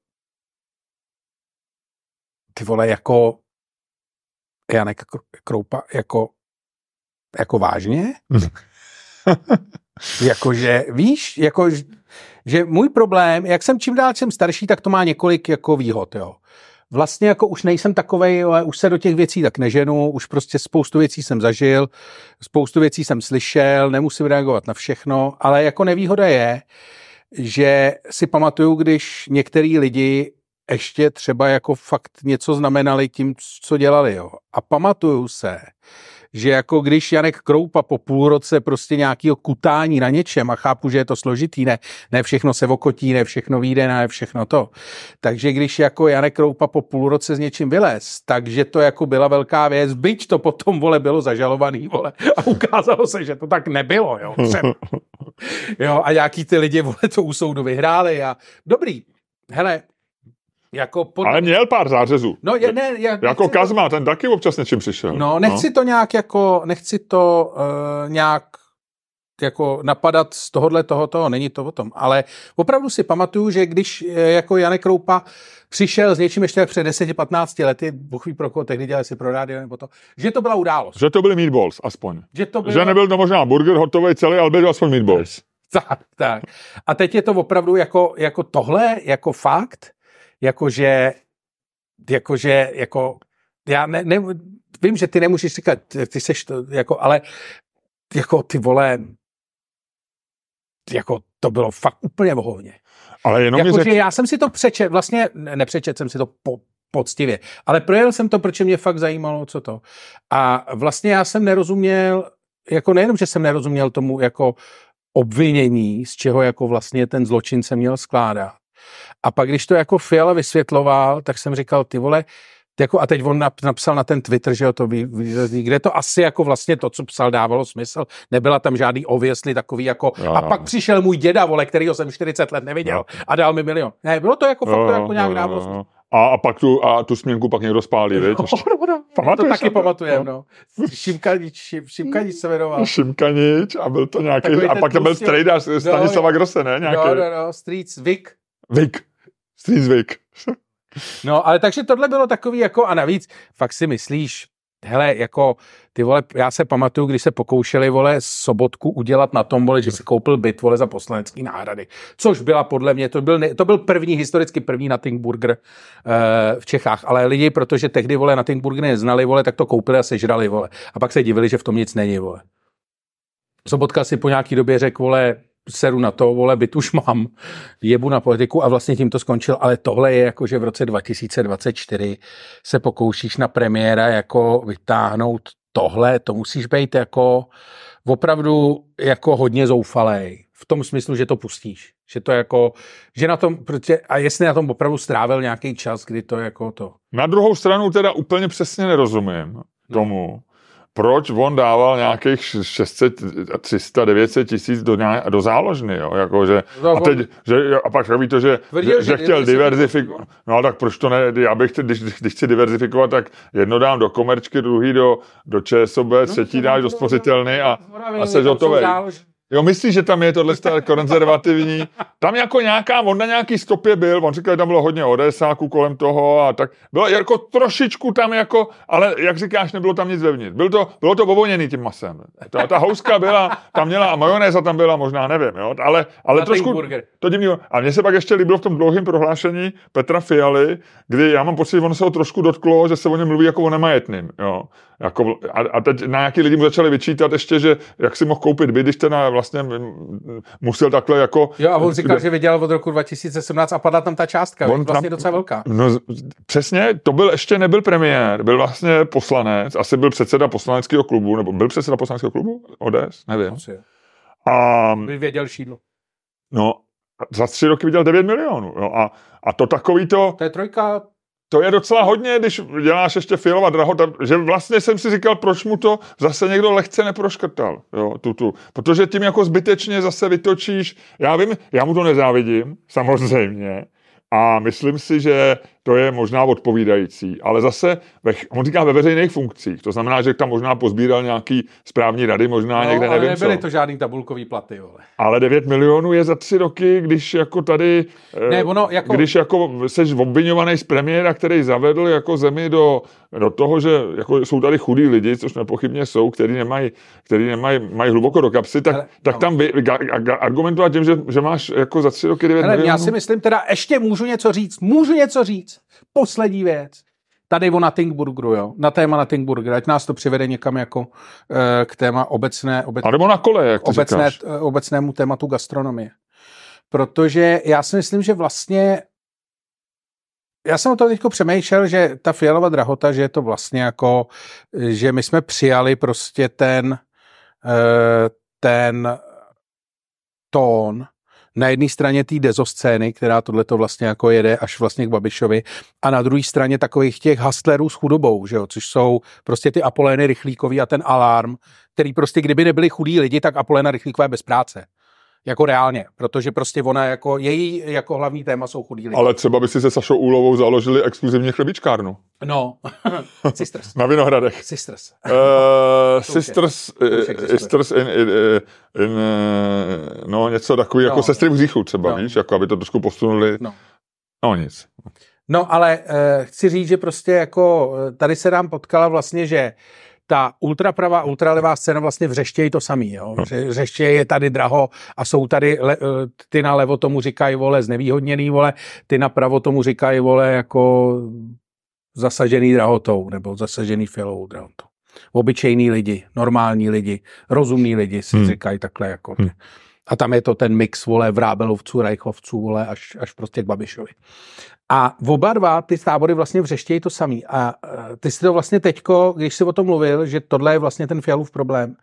ty vole, jako Janek Kr- Kroupa, jako jako vážně? Jakože, víš, jako, že můj problém, jak jsem čím dál jsem starší, tak to má několik jako výhod, jo. Vlastně jako už nejsem takovej, ale už se do těch věcí tak neženu, už prostě spoustu věcí jsem zažil, spoustu věcí jsem slyšel, nemusím reagovat na všechno, ale jako nevýhoda je, že si pamatuju, když některý lidi ještě třeba jako fakt něco znamenali tím, co dělali, jo. A pamatuju se, že jako když Janek Kroupa po půl roce prostě nějakého kutání na něčem a chápu, že je to složitý, ne, ne všechno se okotí, ne všechno vyjde, ne všechno to. Takže když jako Janek Kroupa po půl roce s něčím vylez, takže to jako byla velká věc, byť to potom, vole, bylo zažalovaný, vole, a ukázalo se, že to tak nebylo, jo, třeba. Jo, a nějaký ty lidi, vole, to u soudu vyhráli a dobrý, hele, jako pod... Ale měl pár zářezů. No, je, ne, já, Jako to- Kazma, ten taky občas něčím přišel. No, nechci to nějak jako, nechci to uh, nějak jako napadat z tohohle tohoto, není to o tom, ale opravdu si pamatuju, že když eh, jako Janek Kroupa přišel s něčím ještě před 10-15 lety, Bůh ví pro koho, tehdy dělali si pro rádio nebo to, že to byla událost. Že to byly meatballs, aspoň. Že to bylo... Že nebyl to možná burger hotový celý, ale byl aspoň meatballs. Tak, tak. A teď je to opravdu jako, jako tohle, jako fakt, jakože, jakože, jako, já ne, ne, vím, že ty nemůžeš říkat, ty seš to, jako, ale jako ty vole, jako to bylo fakt úplně vohovně. Ale jenom mi Jakože řek, já jsem si to přečet, vlastně ne- nepřečet jsem si to po, poctivě, ale projel jsem to, protože mě fakt zajímalo, co to. A vlastně já jsem nerozuměl, jako nejenom, že jsem nerozuměl tomu jako obvinění, z čeho jako vlastně ten zločin se měl skládat. A pak, když to jako Fiala vysvětloval, tak jsem říkal, ty vole, jako a teď on nap- napsal na ten Twitter, že jo, to ví, kde to asi jako vlastně to, co psal, dávalo smysl. Nebyla tam žádný obvěsly takový jako, Jo, a jo. pak přišel můj děda, vole, kterýho jsem 40 let neviděl Jo. a dal mi milion. Ne, bylo to jako, fakt Jo, to jako nějak dávalo smysl. A, a pak tu, a tu směnku pak někdo spálí, viď? Ještě. to Pamatuješ taky to? pamatujem, no. Šimkanič, šim, Šimkanič se jmenoval. Šimkanič a byl to nějaký, a pak tam byl strejda Stanislava Grosse, ne? Nějaký, No, no, no, Streets Vic. Vik. Street Vik. No, ale takže tohle bylo takový jako, a navíc, fakt si myslíš, hele, jako, ty vole, já se pamatuju, když se pokoušeli, vole, sobotku udělat na tom, vole, že si koupil byt, vole, za poslanecký náhrady. Což byla podle mě, to byl, ne, to byl první, historicky první Nothing Burger uh, v Čechách, ale lidi, protože tehdy, vole, Nothing Burger neznali, vole, tak to koupili a sežrali, vole. A pak se divili, že v tom nic není, vole. Sobotka si po nějaký době řekl, vole, seru na to, vole, byt už mám, jebu na politiku a vlastně tím to skončil, ale tohle je jako, že v roce 2024 se pokoušíš na premiéra jako vytáhnout tohle, to musíš být jako opravdu jako hodně zoufalej. V tom smyslu, že to pustíš. Že to jako, že na tom, protože, a jestli na tom opravdu strávil nějaký čas, kdy to jako to. Na druhou stranu teda úplně přesně nerozumím tomu, proč on dával nějakých 600, 300, 900 tisíc do, nějak, do záložny, jo, jako, že, a, teď, že, a pak ví to, že, Tvrdil, že, že chtěl diverzifikovat, no tak proč to ne, já bych, když, když chci diverzifikovat, tak jedno dám do komerčky, druhý do, do ČSOB, třetí dáš do spořitelny a, a seš hotový. Jo, myslíš, že tam je tohle konzervativní? Tam jako nějaká, on na nějaký stopě byl, on říkal, že tam bylo hodně odesáků kolem toho a tak. Bylo jako trošičku tam jako, ale jak říkáš, nebylo tam nic vevnitř. Byl to, bylo to ovoněný tím masem. Ta, ta houska byla, tam měla a majonéza tam byla, možná nevím, jo, ale, ale trošku, to divný. A mně se pak ještě líbilo v tom dlouhém prohlášení Petra Fialy, kdy já mám pocit, že ono se ho trošku dotklo, že se o něm mluví jako o nemajetným, jo. Jako, a, a teď na nějaký lidi mu začali vyčítat ještě, že jak si mohl koupit byt, když ten vlastně musel takhle jako... Jo, a on říkal, že vydělal od roku 2017 a padla tam ta částka, on vlastně tam, docela velká. No, přesně, to byl ještě nebyl premiér, byl vlastně poslanec, asi byl předseda poslaneckého klubu, nebo byl předseda poslaneckého klubu? ODS? Nevím. Asi. A... Vyvěděl šídlo. No, za tři roky vydělal 9 milionů. Jo, a, a to takový to... To je trojka to je docela hodně, když děláš ještě Fialova drahota, že vlastně jsem si říkal, proč mu to zase někdo lehce neproškrtal, jo, tutu. Protože tím jako zbytečně zase vytočíš, já vím, já mu to nezávidím, samozřejmě, a myslím si, že to je možná odpovídající, ale zase, ve, on říká ve veřejných funkcích, to znamená, že tam možná pozbíral nějaký správní rady, možná no, někde, ale nevím nebyly co. to žádný tabulkový platy, vole. Ale 9 milionů je za tři roky, když jako tady, ne, eh, ono jako... když jako seš obvinovaný z premiéra, který zavedl jako zemi do, do toho, že jako jsou tady chudí lidi, což nepochybně jsou, který nemají, který nemají, mají hluboko do kapsy, tak, Hele, tak no. tam vy, argumentovat tím, že, že máš jako za tři roky 9 Hele, milionů. Já si myslím teda, ještě můžu něco říct, můžu něco říct. Poslední věc. Tady o Nottingburgeru, jo. Na téma Nottingburger, ať nás to přivede někam jako e, k téma obecné, obec, A nebo na kole, jak obecné, e, obecnému tématu gastronomie. Protože já si myslím, že vlastně já jsem o tom teďko přemýšlel, že ta fialová drahota, že je to vlastně jako, že my jsme přijali prostě ten, e, ten tón, na jedné straně té dezoscény, která tohle to vlastně jako jede až vlastně k Babišovi, a na druhé straně takových těch hustlerů s chudobou, že jo, což jsou prostě ty Apolény Rychlíkový a ten alarm, který prostě kdyby nebyli chudí lidi, tak Apolena Rychlíková je bez práce. Jako reálně, protože prostě ona jako, její jako hlavní téma jsou chudí lidi. Ale třeba by si se Sašou Úlovou založili exkluzivně chlebičkárnu. No, Sisters. Na Vinohradech. Sisters. Uh, sisters, uh, sisters in, in, in, uh, no něco takový, jako no. sestry v říchu třeba, no. víš, jako aby to trošku posunuli. No. No nic. No ale uh, chci říct, že prostě jako tady se nám potkala vlastně, že ta ultrapravá, ultralevá scéna vlastně vřeštějí to samý. Jo? No. Vřeštějí je tady draho a jsou tady, le, ty na levo tomu říkají, vole, znevýhodněný, vole, ty na pravo tomu říkají, vole, jako zasažený drahotou nebo zasažený fialovou drahotou. Obyčejní lidi, normální lidi, rozumní lidi si hmm. říkají takhle jako. Hmm. A tam je to ten mix, vole, vrábelovců, rajchovců, vole, až, až prostě k Babišovi. A oba dva ty tábory vlastně vřeštějí to samý. A e, ty si to vlastně teďko, když jsi o tom mluvil, že tohle je vlastně ten Fialův problém,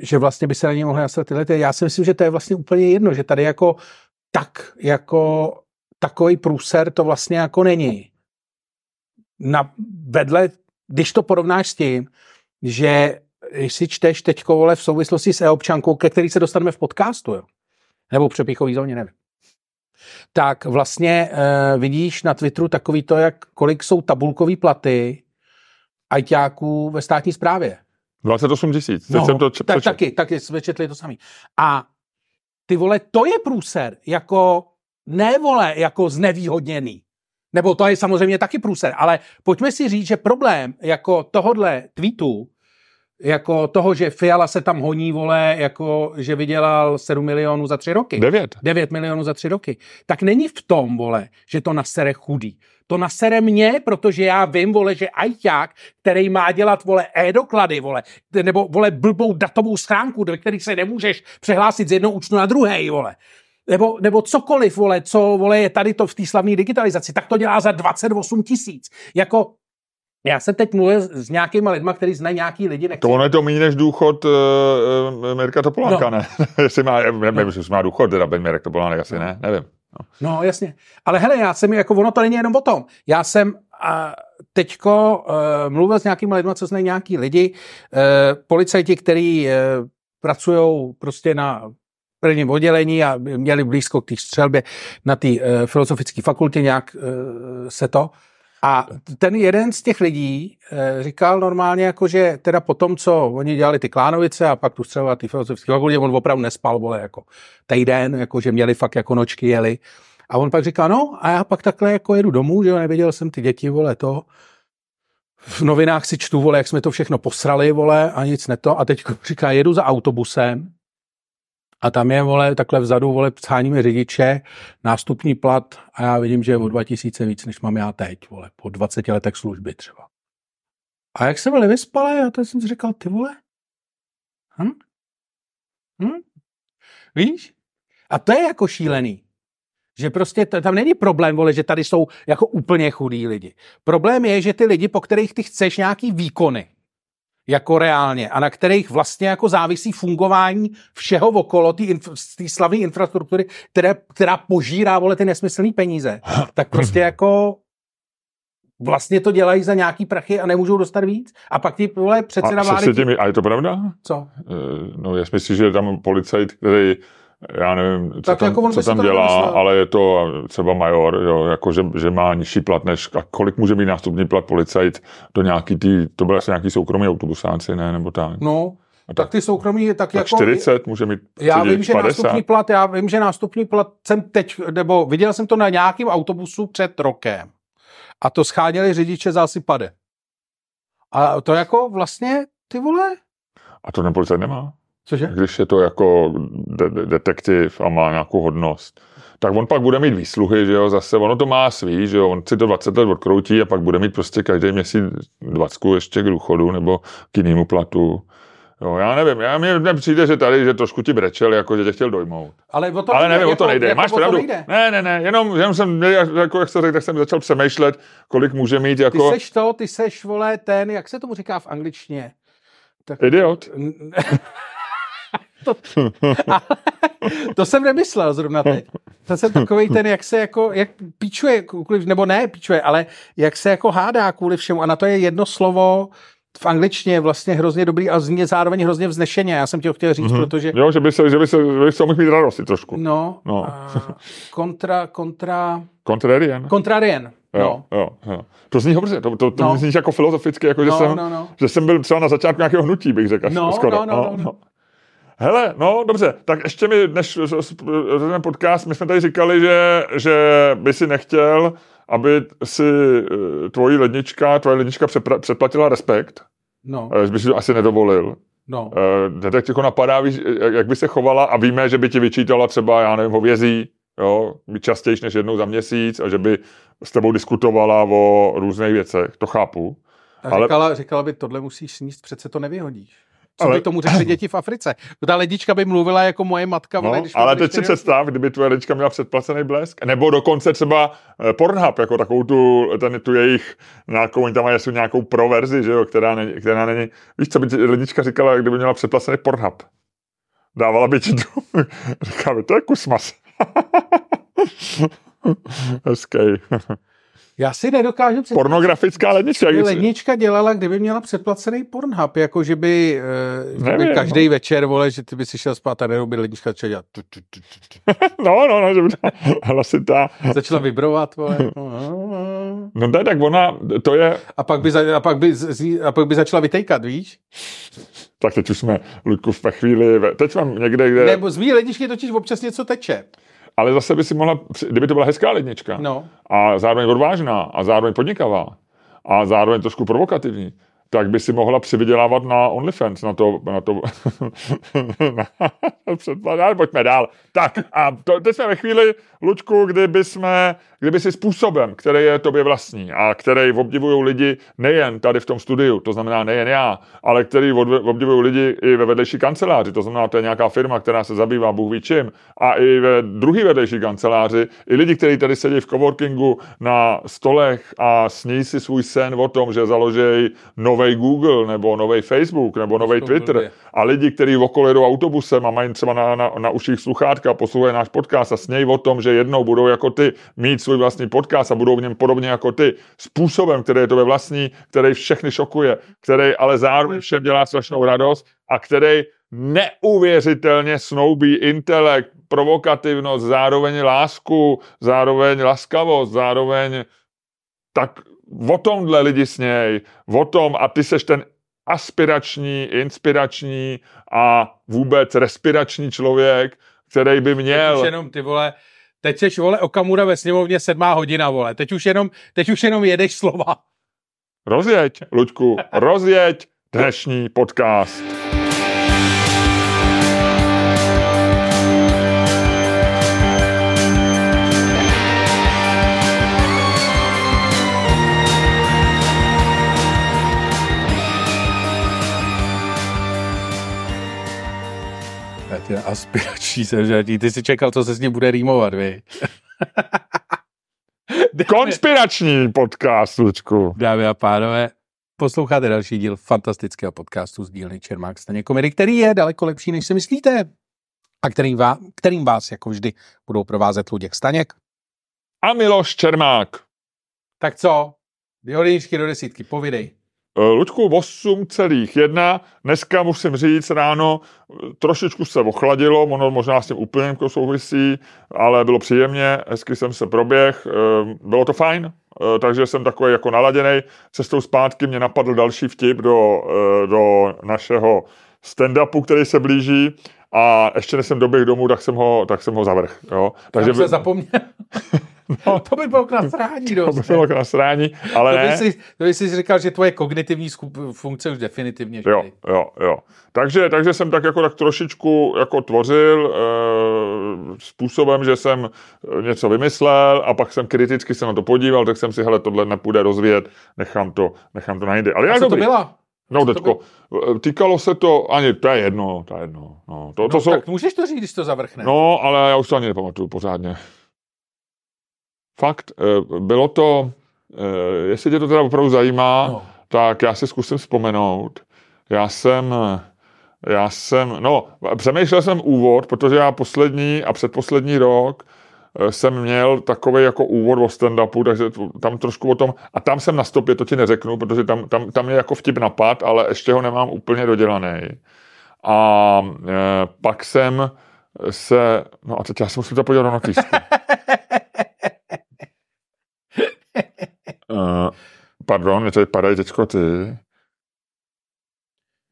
že vlastně by se na něj mohly nastat tyhle. Já si myslím, že to je vlastně úplně jedno, že tady jako tak, jako takový průser to vlastně jako není. Na vedle, když to porovnáš s tím, že když si čteš teďko, vole, v souvislosti s e-občankou, ke který se dostaneme v podcastu, jo? nebo v přepíchový zóně, nevím tak vlastně uh, vidíš na Twitteru takový to, jak kolik jsou tabulkový platy ajťáků ve státní správě. 28 tisíc. No, jsem to č- tak, taky, taky jsme četli to samý. A ty vole, to je průser, jako ne vole, jako znevýhodněný. Nebo to je samozřejmě taky průser, ale pojďme si říct, že problém jako tohodle tweetu jako toho, že Fiala se tam honí, vole, jako že vydělal 7 milionů za tři roky. 9. 9 milionů za tři roky. Tak není v tom, vole, že to nasere chudý. To nasere mě, protože já vím, vole, že ajťák, který má dělat, vole, e-doklady, vole, nebo, vole, blbou datovou schránku, ve který se nemůžeš přehlásit z jednoho účtu na druhý, vole, nebo, nebo cokoliv, vole, co, vole, je tady to v té slavné digitalizaci, tak to dělá za 28 tisíc. Jako, já jsem teď mluvil s nějakýma lidma, kteří znají nějaký lidi. Nechci. To ono je to méně než důchod uh, Mirka Topolánka, no. ne? jestli má, nevím, no. jestli má důchod, teda Ben Mirek Topolánek, asi no. ne, nevím. No. no jasně. Ale hele, já jsem jako, ono to není jenom o tom. Já jsem, a teďko uh, mluvil s nějakými lidmi, co znají nějaký lidi, uh, policajti, kteří uh, pracují prostě na prvním oddělení a měli blízko k té střelbě na té uh, filozofické fakultě, nějak uh, se to. A ten jeden z těch lidí uh, říkal normálně, jako že teda po tom, co oni dělali ty klánovice a pak tu střelbu na té filozofické fakultě, on opravdu nespal, vole, jako týden, jako že měli fakt jako nočky, jeli. A on pak říká, no a já pak takhle jako jedu domů, že jo, neviděl jsem ty děti, vole, to. V novinách si čtu, vole, jak jsme to všechno posrali, vole, a nic neto. A teď říká, jedu za autobusem a tam je, vole, takhle vzadu, vole, scháníme řidiče, nástupní plat a já vidím, že je o 2000 víc, než mám já teď, vole, po 20 letech služby třeba. A jak jsem byl nevyspalý, a to jsem si říkal, ty vole, hm? Hm? Víš? A to je jako šílený. Že prostě to, tam není problém, vole, že tady jsou jako úplně chudí lidi. Problém je, že ty lidi, po kterých ty chceš nějaký výkony, jako reálně, a na kterých vlastně jako závisí fungování všeho okolo té inf- slavné infrastruktury, které, která požírá, vole, ty nesmyslné peníze, tak prostě jako vlastně to dělají za nějaký prachy a nemůžou dostat víc. A pak ty vole předseda a, vlády... Těmi, a je to pravda? Co? No, já myslím, že tam policajt, který já nevím, co Tak tam, jako co tam dělá, nevymyslel. ale je to třeba major, jo, jako že, že má nižší plat než, a kolik může mít nástupní plat policajt do nějaký tý, to byl asi nějaký soukromý autobusáci, ne, nebo tak. No, tak ty soukromí, tak, tak jako... 40 může mít Já vím, že 50. nástupní plat, já vím, že nástupní plat jsem teď, nebo viděl jsem to na nějakém autobusu před rokem. A to scháněli řidiče za asi pade. A to jako vlastně, ty vole, A to ten policajt nemá. Cože? Když je to jako de- de- detektiv a má nějakou hodnost. Tak on pak bude mít výsluhy, že jo, zase, ono to má svý, že jo, on si to 20 let odkroutí a pak bude mít prostě každý měsíc 20 ještě k důchodu nebo k jinému platu. Jo, já nevím, já mně mně přijde, že tady, že trošku ti brečel, jako že tě chtěl dojmout. Ale o to Ale nevím, jako, o to nejde. Jako Máš pravdu. Nejde. Ne, ne, ne, jenom, jenom jsem, jako jak to řekl, tak jsem začal přemýšlet, kolik může mít Ty jako seš to, ty seš, vole, ten, jak se tomu říká v angličtině? Tak, idiot. to, to jsem nemyslel zrovna teď. To jsem takový ten, jak se jako, jak píčuje, nebo ne píčuje, ale jak se jako hádá kvůli všemu. A na to je jedno slovo v angličtině vlastně hrozně dobrý a zní zároveň hrozně vznešeně. Já jsem ti ho chtěl říct, mm-hmm. protože... Jo, že by se, že by se, že by se mohl mít radost i trošku. No, No. no. kontra, kontra, Contrarian. kontrarien. Jo, No. jo, jo. To zní dobře, to, to, to No. no. zní jako filozoficky, jako že, No, jsem, no, no. že jsem byl třeba na začátku nějakého hnutí, bych řekl. No, skoro. no, no, no, no. Hele, no dobře, tak ještě mi, než rozhodneme podcast, my jsme tady říkali, že, že by si nechtěl, aby si eh, tvoji lednička, tvoje lednička přepra- předplatila respekt, No, eh, že by si to asi nedovolil. no. Eh, Tak jako napadá, víš, jak by se chovala a víme, že by ti vyčítala třeba, já nevím, hovězí, jo, častěji než jednou za měsíc a že by s tebou diskutovala o různých věcech, to chápu. A ale- říkala, říkala by, tohle musíš sníst, přece to nevyhodíš. Co Ale- by tomu řekli děti v Africe? Ta ledička by mluvila jako moje matka. No, vole, když ale teď si představ, kdyby tvoje lička měla předplacený blesk, nebo dokonce třeba eh, Pornhub, jako takovou tu, ten, tu jejich, nějakou, oni tam mají nějakou pro verzi, že jo, která není, která není, víš, co by ti lednička říkala, kdyby měla předplacený Pornhub. Dávala by ti tu, říká by, to je kus mas. Hezký. Já si nedokážu představit, Pornografická lednička. co by jak si- lednička dělala, kdyby měla předplacený Pornhub, jako že by, eh, že by každý večer, vole, že ty by si šel spát a jenom by lednička začala dělat. tu, tu, tu, tu. No, no, no, že by hlasitá. Začala vibrovat, vole. No ne, tak ona, to je, A pak by, za, a pak by, a pak by začala vytejkat, víš? tak teď už jsme, Ludku, v chvíli, teď mám někde, kde... Nebo z mý ledničky totiž občas něco teče. Ale zase by si mohla, kdyby to byla hezká lednička No. a zároveň odvážná a zároveň podnikavá a zároveň trošku provokativní, tak by si mohla přivydělávat na OnlyFans, na to, na to, na pojďme dál. Tak a to, teď jsme ve chvíli, Luďku, kdyby jsme, kdyby si způsobem, který je tobě vlastní a který obdivují lidi nejen tady v tom studiu, to znamená nejen já, ale který obdivují lidi i ve vedlejší kanceláři, to znamená, to je nějaká firma, která se zabývá Bůh ví čím, a i ve druhé vedlejší kanceláři, i lidi, kteří tady sedí v coworkingu na stolech a sní si svůj sen o tom, že založí nový nový Google, nebo nový Facebook, nebo nový Twitter. blbě. A lidi, kteří okolo jedou autobusem a mají třeba na, na, na uších sluchátka a poslouchají náš podcast a snějí o tom, že jednou budou jako ty mít svůj vlastní podcast a budou v něm podobně jako ty, způsobem, který je to ve vlastní, který všechny šokuje, který ale zároveň všem dělá strašnou radost a který neuvěřitelně snoubí intelekt, provokativnost, zároveň lásku, zároveň laskavost, zároveň tak o tomhle lidi sněj, o tom a ty seš ten aspirační, inspirační a vůbec respirační člověk, který by Teď už měl... jenom ty vole, teď seš vole Okamura ve sněmovně sedmá hodina vole, teď už jenom, teď už jenom jedeš slova. Rozjeď, Luďku, rozjeď dnešní podcast. Ty aspirační sežratí, ty si čekal, co se s ním bude rýmovat, vy. Konspirační podcast, Luďku. Dámy a pánové, posloucháte další díl fantastického podcastu z dílny Čermák Staně komedy, který je daleko lepší, než si myslíte. A kterým, vás, kterým vás jako vždy budou provázet Luděk Staněk. A Miloš Čermák. Tak co? Violinčky do desítky, povidej. Eh, Luďku, 8,1. Dneska musím říct ráno, eh, trošičku se ochladilo, ono možná s tím úplně jako souvisí, ale bylo příjemně, hezky jsem se proběh, eh, bylo to fajn, takže jsem takový jako naladěný. Cestou zpátky mě napadl další vtip do, do našeho stand-upu, který se blíží a ještě než jsem doběh domů, tak jsem ho, tak jsem ho zavrh. Jo? Takže jsem se zapomněl. No. to by bylo k nasrání to by bylo k nasrání, ale To by, ne. si, to by si říkal, že tvoje kognitivní skup, funkce už definitivně Jo, jo, jo. Takže, takže jsem tak jako tak trošičku jako tvořil e, způsobem, že jsem eh, něco vymyslel a pak jsem kriticky se na to podíval, tak jsem si, hele, tohle nepůjde rozvíjet, nechám to, nechám to najde. Ale A jak co to dobrý. byla? No, to teďko, eh, týkalo se to, ani, to je jedno, to je jedno. No, to, to No, jsou, tak můžeš to říct, když to zavrchne. no, ale já už to ani nepamatuju pořádně. Fakt, eh, bylo to, eh, jestli tě to teda opravdu zajímá, No. tak já si zkusím vzpomenout. Já jsem, já jsem, no, přemýšlel jsem úvod, protože já poslední a předposlední rok eh, jsem měl takový jako úvod o stand-upu, takže tam trošku o tom, a tam jsem na stopě, to ti neřeknu, protože tam, tam, tam je jako vtip napad, ale ještě ho nemám úplně dodělaný. A e, pak jsem se, no a teď já se musím to podívat na notýsku. Uh, pardon, mě tady padají teďko ty.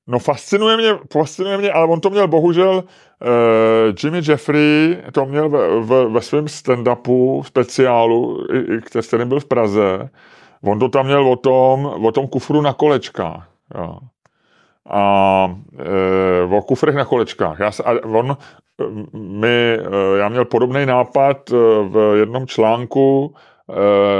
No fascinuje mě, fascinuje mě, ale on to měl bohužel, uh, Jimmy Jeffrey to měl ve, ve, ve svém stand-upu speciálu, který který byl v Praze. On to tam měl o tom, o tom kufru na kolečkách. Jo. A e, o kufrech na kolečkách. Já se, a on eh, e, já měl podobný nápad v jednom článku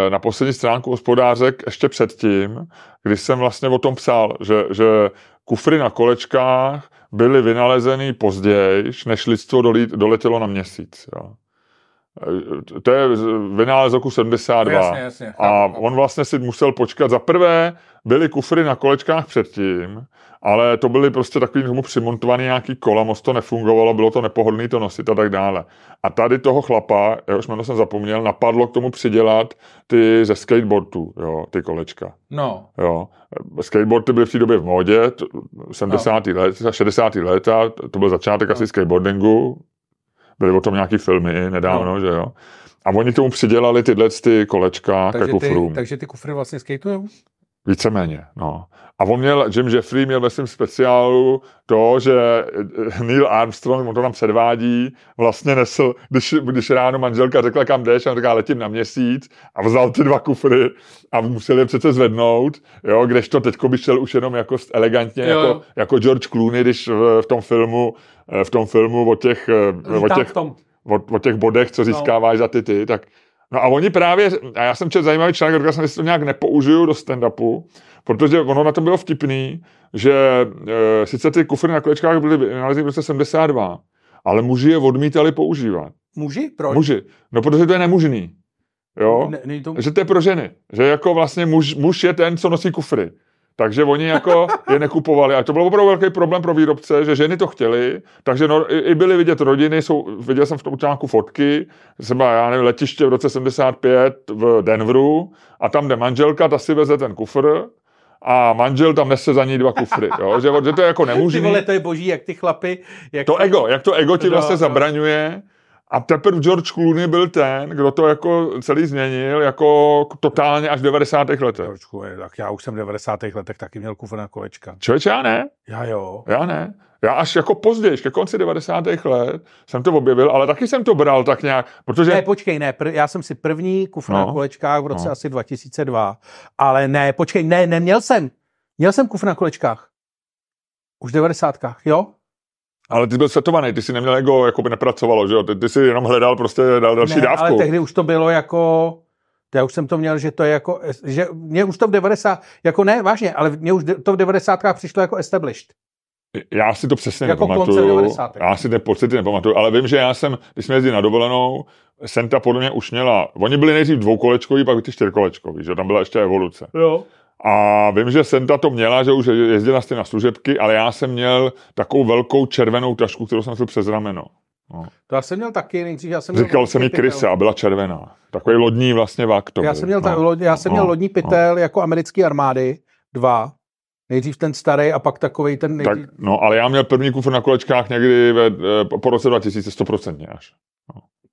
na poslední stránku hospodářek ještě předtím, když jsem vlastně o tom psal, že, že kufry na kolečkách byly vynalezeny později, než lidstvo doletělo na měsíc. Jo. To je vynález roku 72. No, jasně, jasně, A on vlastně si musel počkat. Za prvé byly kufry na kolečkách předtím, ale to byly prostě takový tomu přimontovaný nějaký kola, moc to nefungovalo, bylo to nepohodlný to nosit a tak dále. A tady toho chlapa, jehož jméno jsem zapomněl, napadlo k tomu přidělat ty ze skateboardu, jo, ty kolečka. No, Jo. Skateboardy byly v té době v módě, t- 70. No. let, 60. léta, to byl začátek asi skateboardingu, byly o tom nějaký filmy nedávno, No. že jo. A oni k tomu přidělali tyhle ty kolečka ke takže ty, kufrům. takže ty kufry vlastně skatujou? Víceméně, no. A on měl, Jim Jeffrey měl ve svém speciálu to, že Neil Armstrong, on to tam předvádí, vlastně nesl, když, když ráno manželka řekla, kam jdeš, a on říká, letím na měsíc a vzal ty dva kufry a musel je přece zvednout, jo, kdežto teďko by šel už jenom jako elegantně, Jo, jako, jako George Clooney, když v, v tom filmu, v tom filmu o těch, eh, o těch tom. o, o těch bodech, co získáváš za ty ty, tak No a oni právě, a já jsem četl zajímavý článek, říkal jsem, jestli to nějak nepoužiju do stand-upu, protože ono na to bylo vtipný, že e, sice ty kufry na kolečkách byly vynalezeny v roce 72, ale muži je odmítali používat. Muži? Proč? Muži. No protože to je nemužný. Jo? Ne, není to... Že to je pro ženy. Že jako vlastně muž, muž je ten, co nosí kufry. Takže oni jako je nekupovali. A to byl opravdu velký problém pro výrobce, že ženy to chtěly, takže no, i, i byly vidět rodiny, jsou, viděl jsem v tom článku fotky, třeba, já nevím, letiště v roce 75 v Denveru a tam jde manželka, ta si veze ten kufr a manžel tam nese za ní dva kufry, jo? Že, že to je jako nemůže. Ty vole, to je boží, jak ty chlapy... Jak to ego, jak to ego ti No, vlastně no. zabraňuje. A teprve George Clooney byl ten, kdo to jako celý změnil, jako totálně až v 90. letech. Trošku, je, tak já už jsem v 90. letech taky měl kufr na kolečka. Člověče, já ne, Já jo. já ne. Já až jako později, ke konci 90. let jsem to objevil, ale taky jsem to bral tak nějak, protože... Ne, počkej, ne, pr- já jsem si první kufr No. na kolečkách v roce No. asi 2002, ale ne, počkej, ne, neměl jsem. Měl jsem kufr na kolečkách. Už v 90. jo? Ale ty byl setovaný, ty si neměl ego, jako by nepracovalo, že jo? Ty, ty si jenom hledal prostě dal, další ne, dávku. ale tehdy už to bylo jako, já už jsem to měl, že to je jako, že mě už to v 90, jako ne, vážně, ale mě už to v 90. přišlo jako established. Já si to přesně Jako nepamatuju. 90. Já si ty pocity nepamatuju, ale vím, že já jsem, když jsme jezdili na dovolenou, Senta podle mě už měla, oni byli nejdřív dvoukolečkový, pak ty čtyřkolečkový, že tam byla ještě evoluce. Jo. A vím, že Senta to měla, že už jezdila jste na služebky, ale já jsem měl takovou velkou červenou tašku, kterou jsem si přes rameno. No. To já jsem měl taky, nejdřív já jsem měl Říkal jsem jí pytel. Kryse a byla červená. Takový lodní vlastně vak to Já byl. jsem měl, ta, no. lo- já jsem měl No, lodní pytel jako americké armády, dva. Nejdřív ten starý a pak takový ten Tak, nejdřív, no, ale já měl první kufr na kolečkách někdy ve, po- roce 2000, 100% až.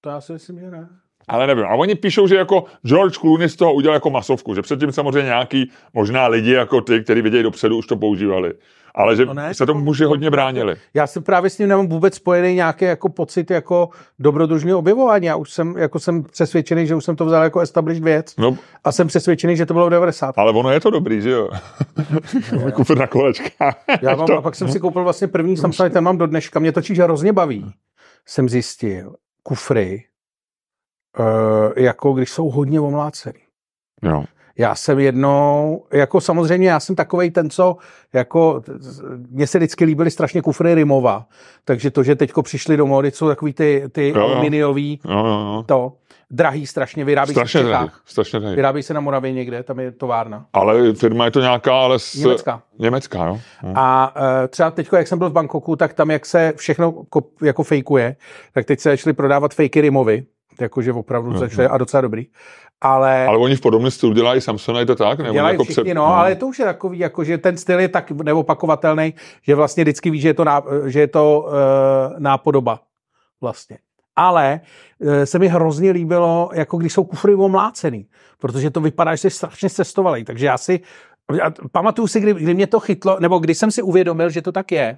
to já si myslím, že ne. Ale nevím. A oni píšou, že jako George Clooney z toho udělal jako masovku, že předtím samozřejmě nějaký možná lidi jako ty, kteří vidějí dopředu, už to používali. Ale že No ne, se tomu to- muži hodně bránili. Já si právě s ním nemám vůbec spojený nějaký jako pocit jako dobrodružného objevování. Já už jsem, jako jsem přesvědčený, že už jsem to vzal jako established věc No, a jsem přesvědčený, že to bylo v 90. ale ono je to dobrý, že jo? Kufr na kolečkách. Já mám, to, a pak jsem si koupil vlastně první Samsung, ten mám do dneška, mě totiž hrozně baví. Jsem zjistil, kufry, jako když jsou hodně omlácený. jo. Já jsem jednou, jako samozřejmě já jsem takovej ten, co, jako, mně se vždycky líbily strašně kufry Rimova, takže to, že teďko přišli do módy, jsou takový ty, ty jo. aluminiový, Jo, jo, jo. to, drahý strašně, vyrábí Strašně se v drahý, strašně drahý. Vyrábí se na Moravě někde, tam je továrna. Ale firma je to nějaká, ale s... Německá. Německá, jo. A uh, třeba teď, jak jsem byl v Bangkoku, tak tam, jak se všechno ko- jako fejkuje, tak teď se začaly prodávat fejky Rimovy, jakože opravdu Mhm. začaly a docela dobrý. Ale, Ale oni v podobném stylu dělají Samsung, je to tak? Nebo dělají jako všichni, před- no, ale to už je takový, jako, že ten styl je tak neopakovatelný, že vlastně vždycky víš, že je to, ná, že je to uh, nápodoba vlastně. Ale uh, se mi hrozně líbilo, jako když jsou kufry omlácený, protože to vypadá, že jsi strašně cestovalý. Takže já si, já pamatuju si, kdy, kdy mě to chytlo, nebo když jsem si uvědomil, že to tak je,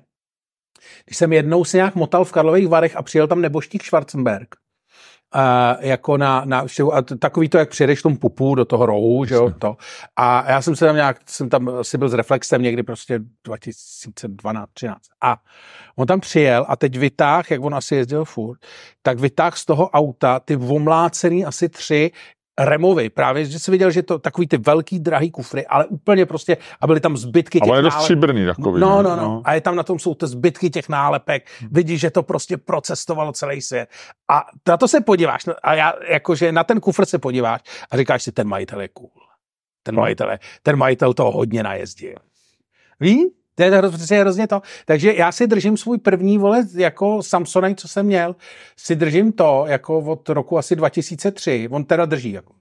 když jsem jednou se nějak motal v Karlových Varech a přijel tam neboštík Schwarzenberg, jako na, na a takový to, jak přijedeš v tom pupu do toho rohu, že jo, to. A já jsem se tam nějak, jsem tam asi byl s Reflexem někdy prostě 2012, 13. A on tam přijel a teď vytáh, jak on asi jezdil furt, tak vytáh z toho auta ty omlácený asi tři removy. Právě, že jsi viděl, že to takový ty velký, drahý kufry, ale úplně prostě, a byly tam zbytky těch on je dost stříbrný takový. No, ne? no, no. A je tam na tom jsou ty zbytky těch nálepek. Vidíš, že to prostě procestovalo celý svět. A na to se podíváš. no, A já, jakože na ten kufr se podíváš a říkáš si, ten majitel je cool. Ten No. majitel, je, ten majitel toho hodně najezdil. Ví? To je hroz- přesně hrozně to. Takže já si držím svůj první vole jako Samsonite, co jsem měl, si držím to jako od roku asi 2003. On teda drží. Jako,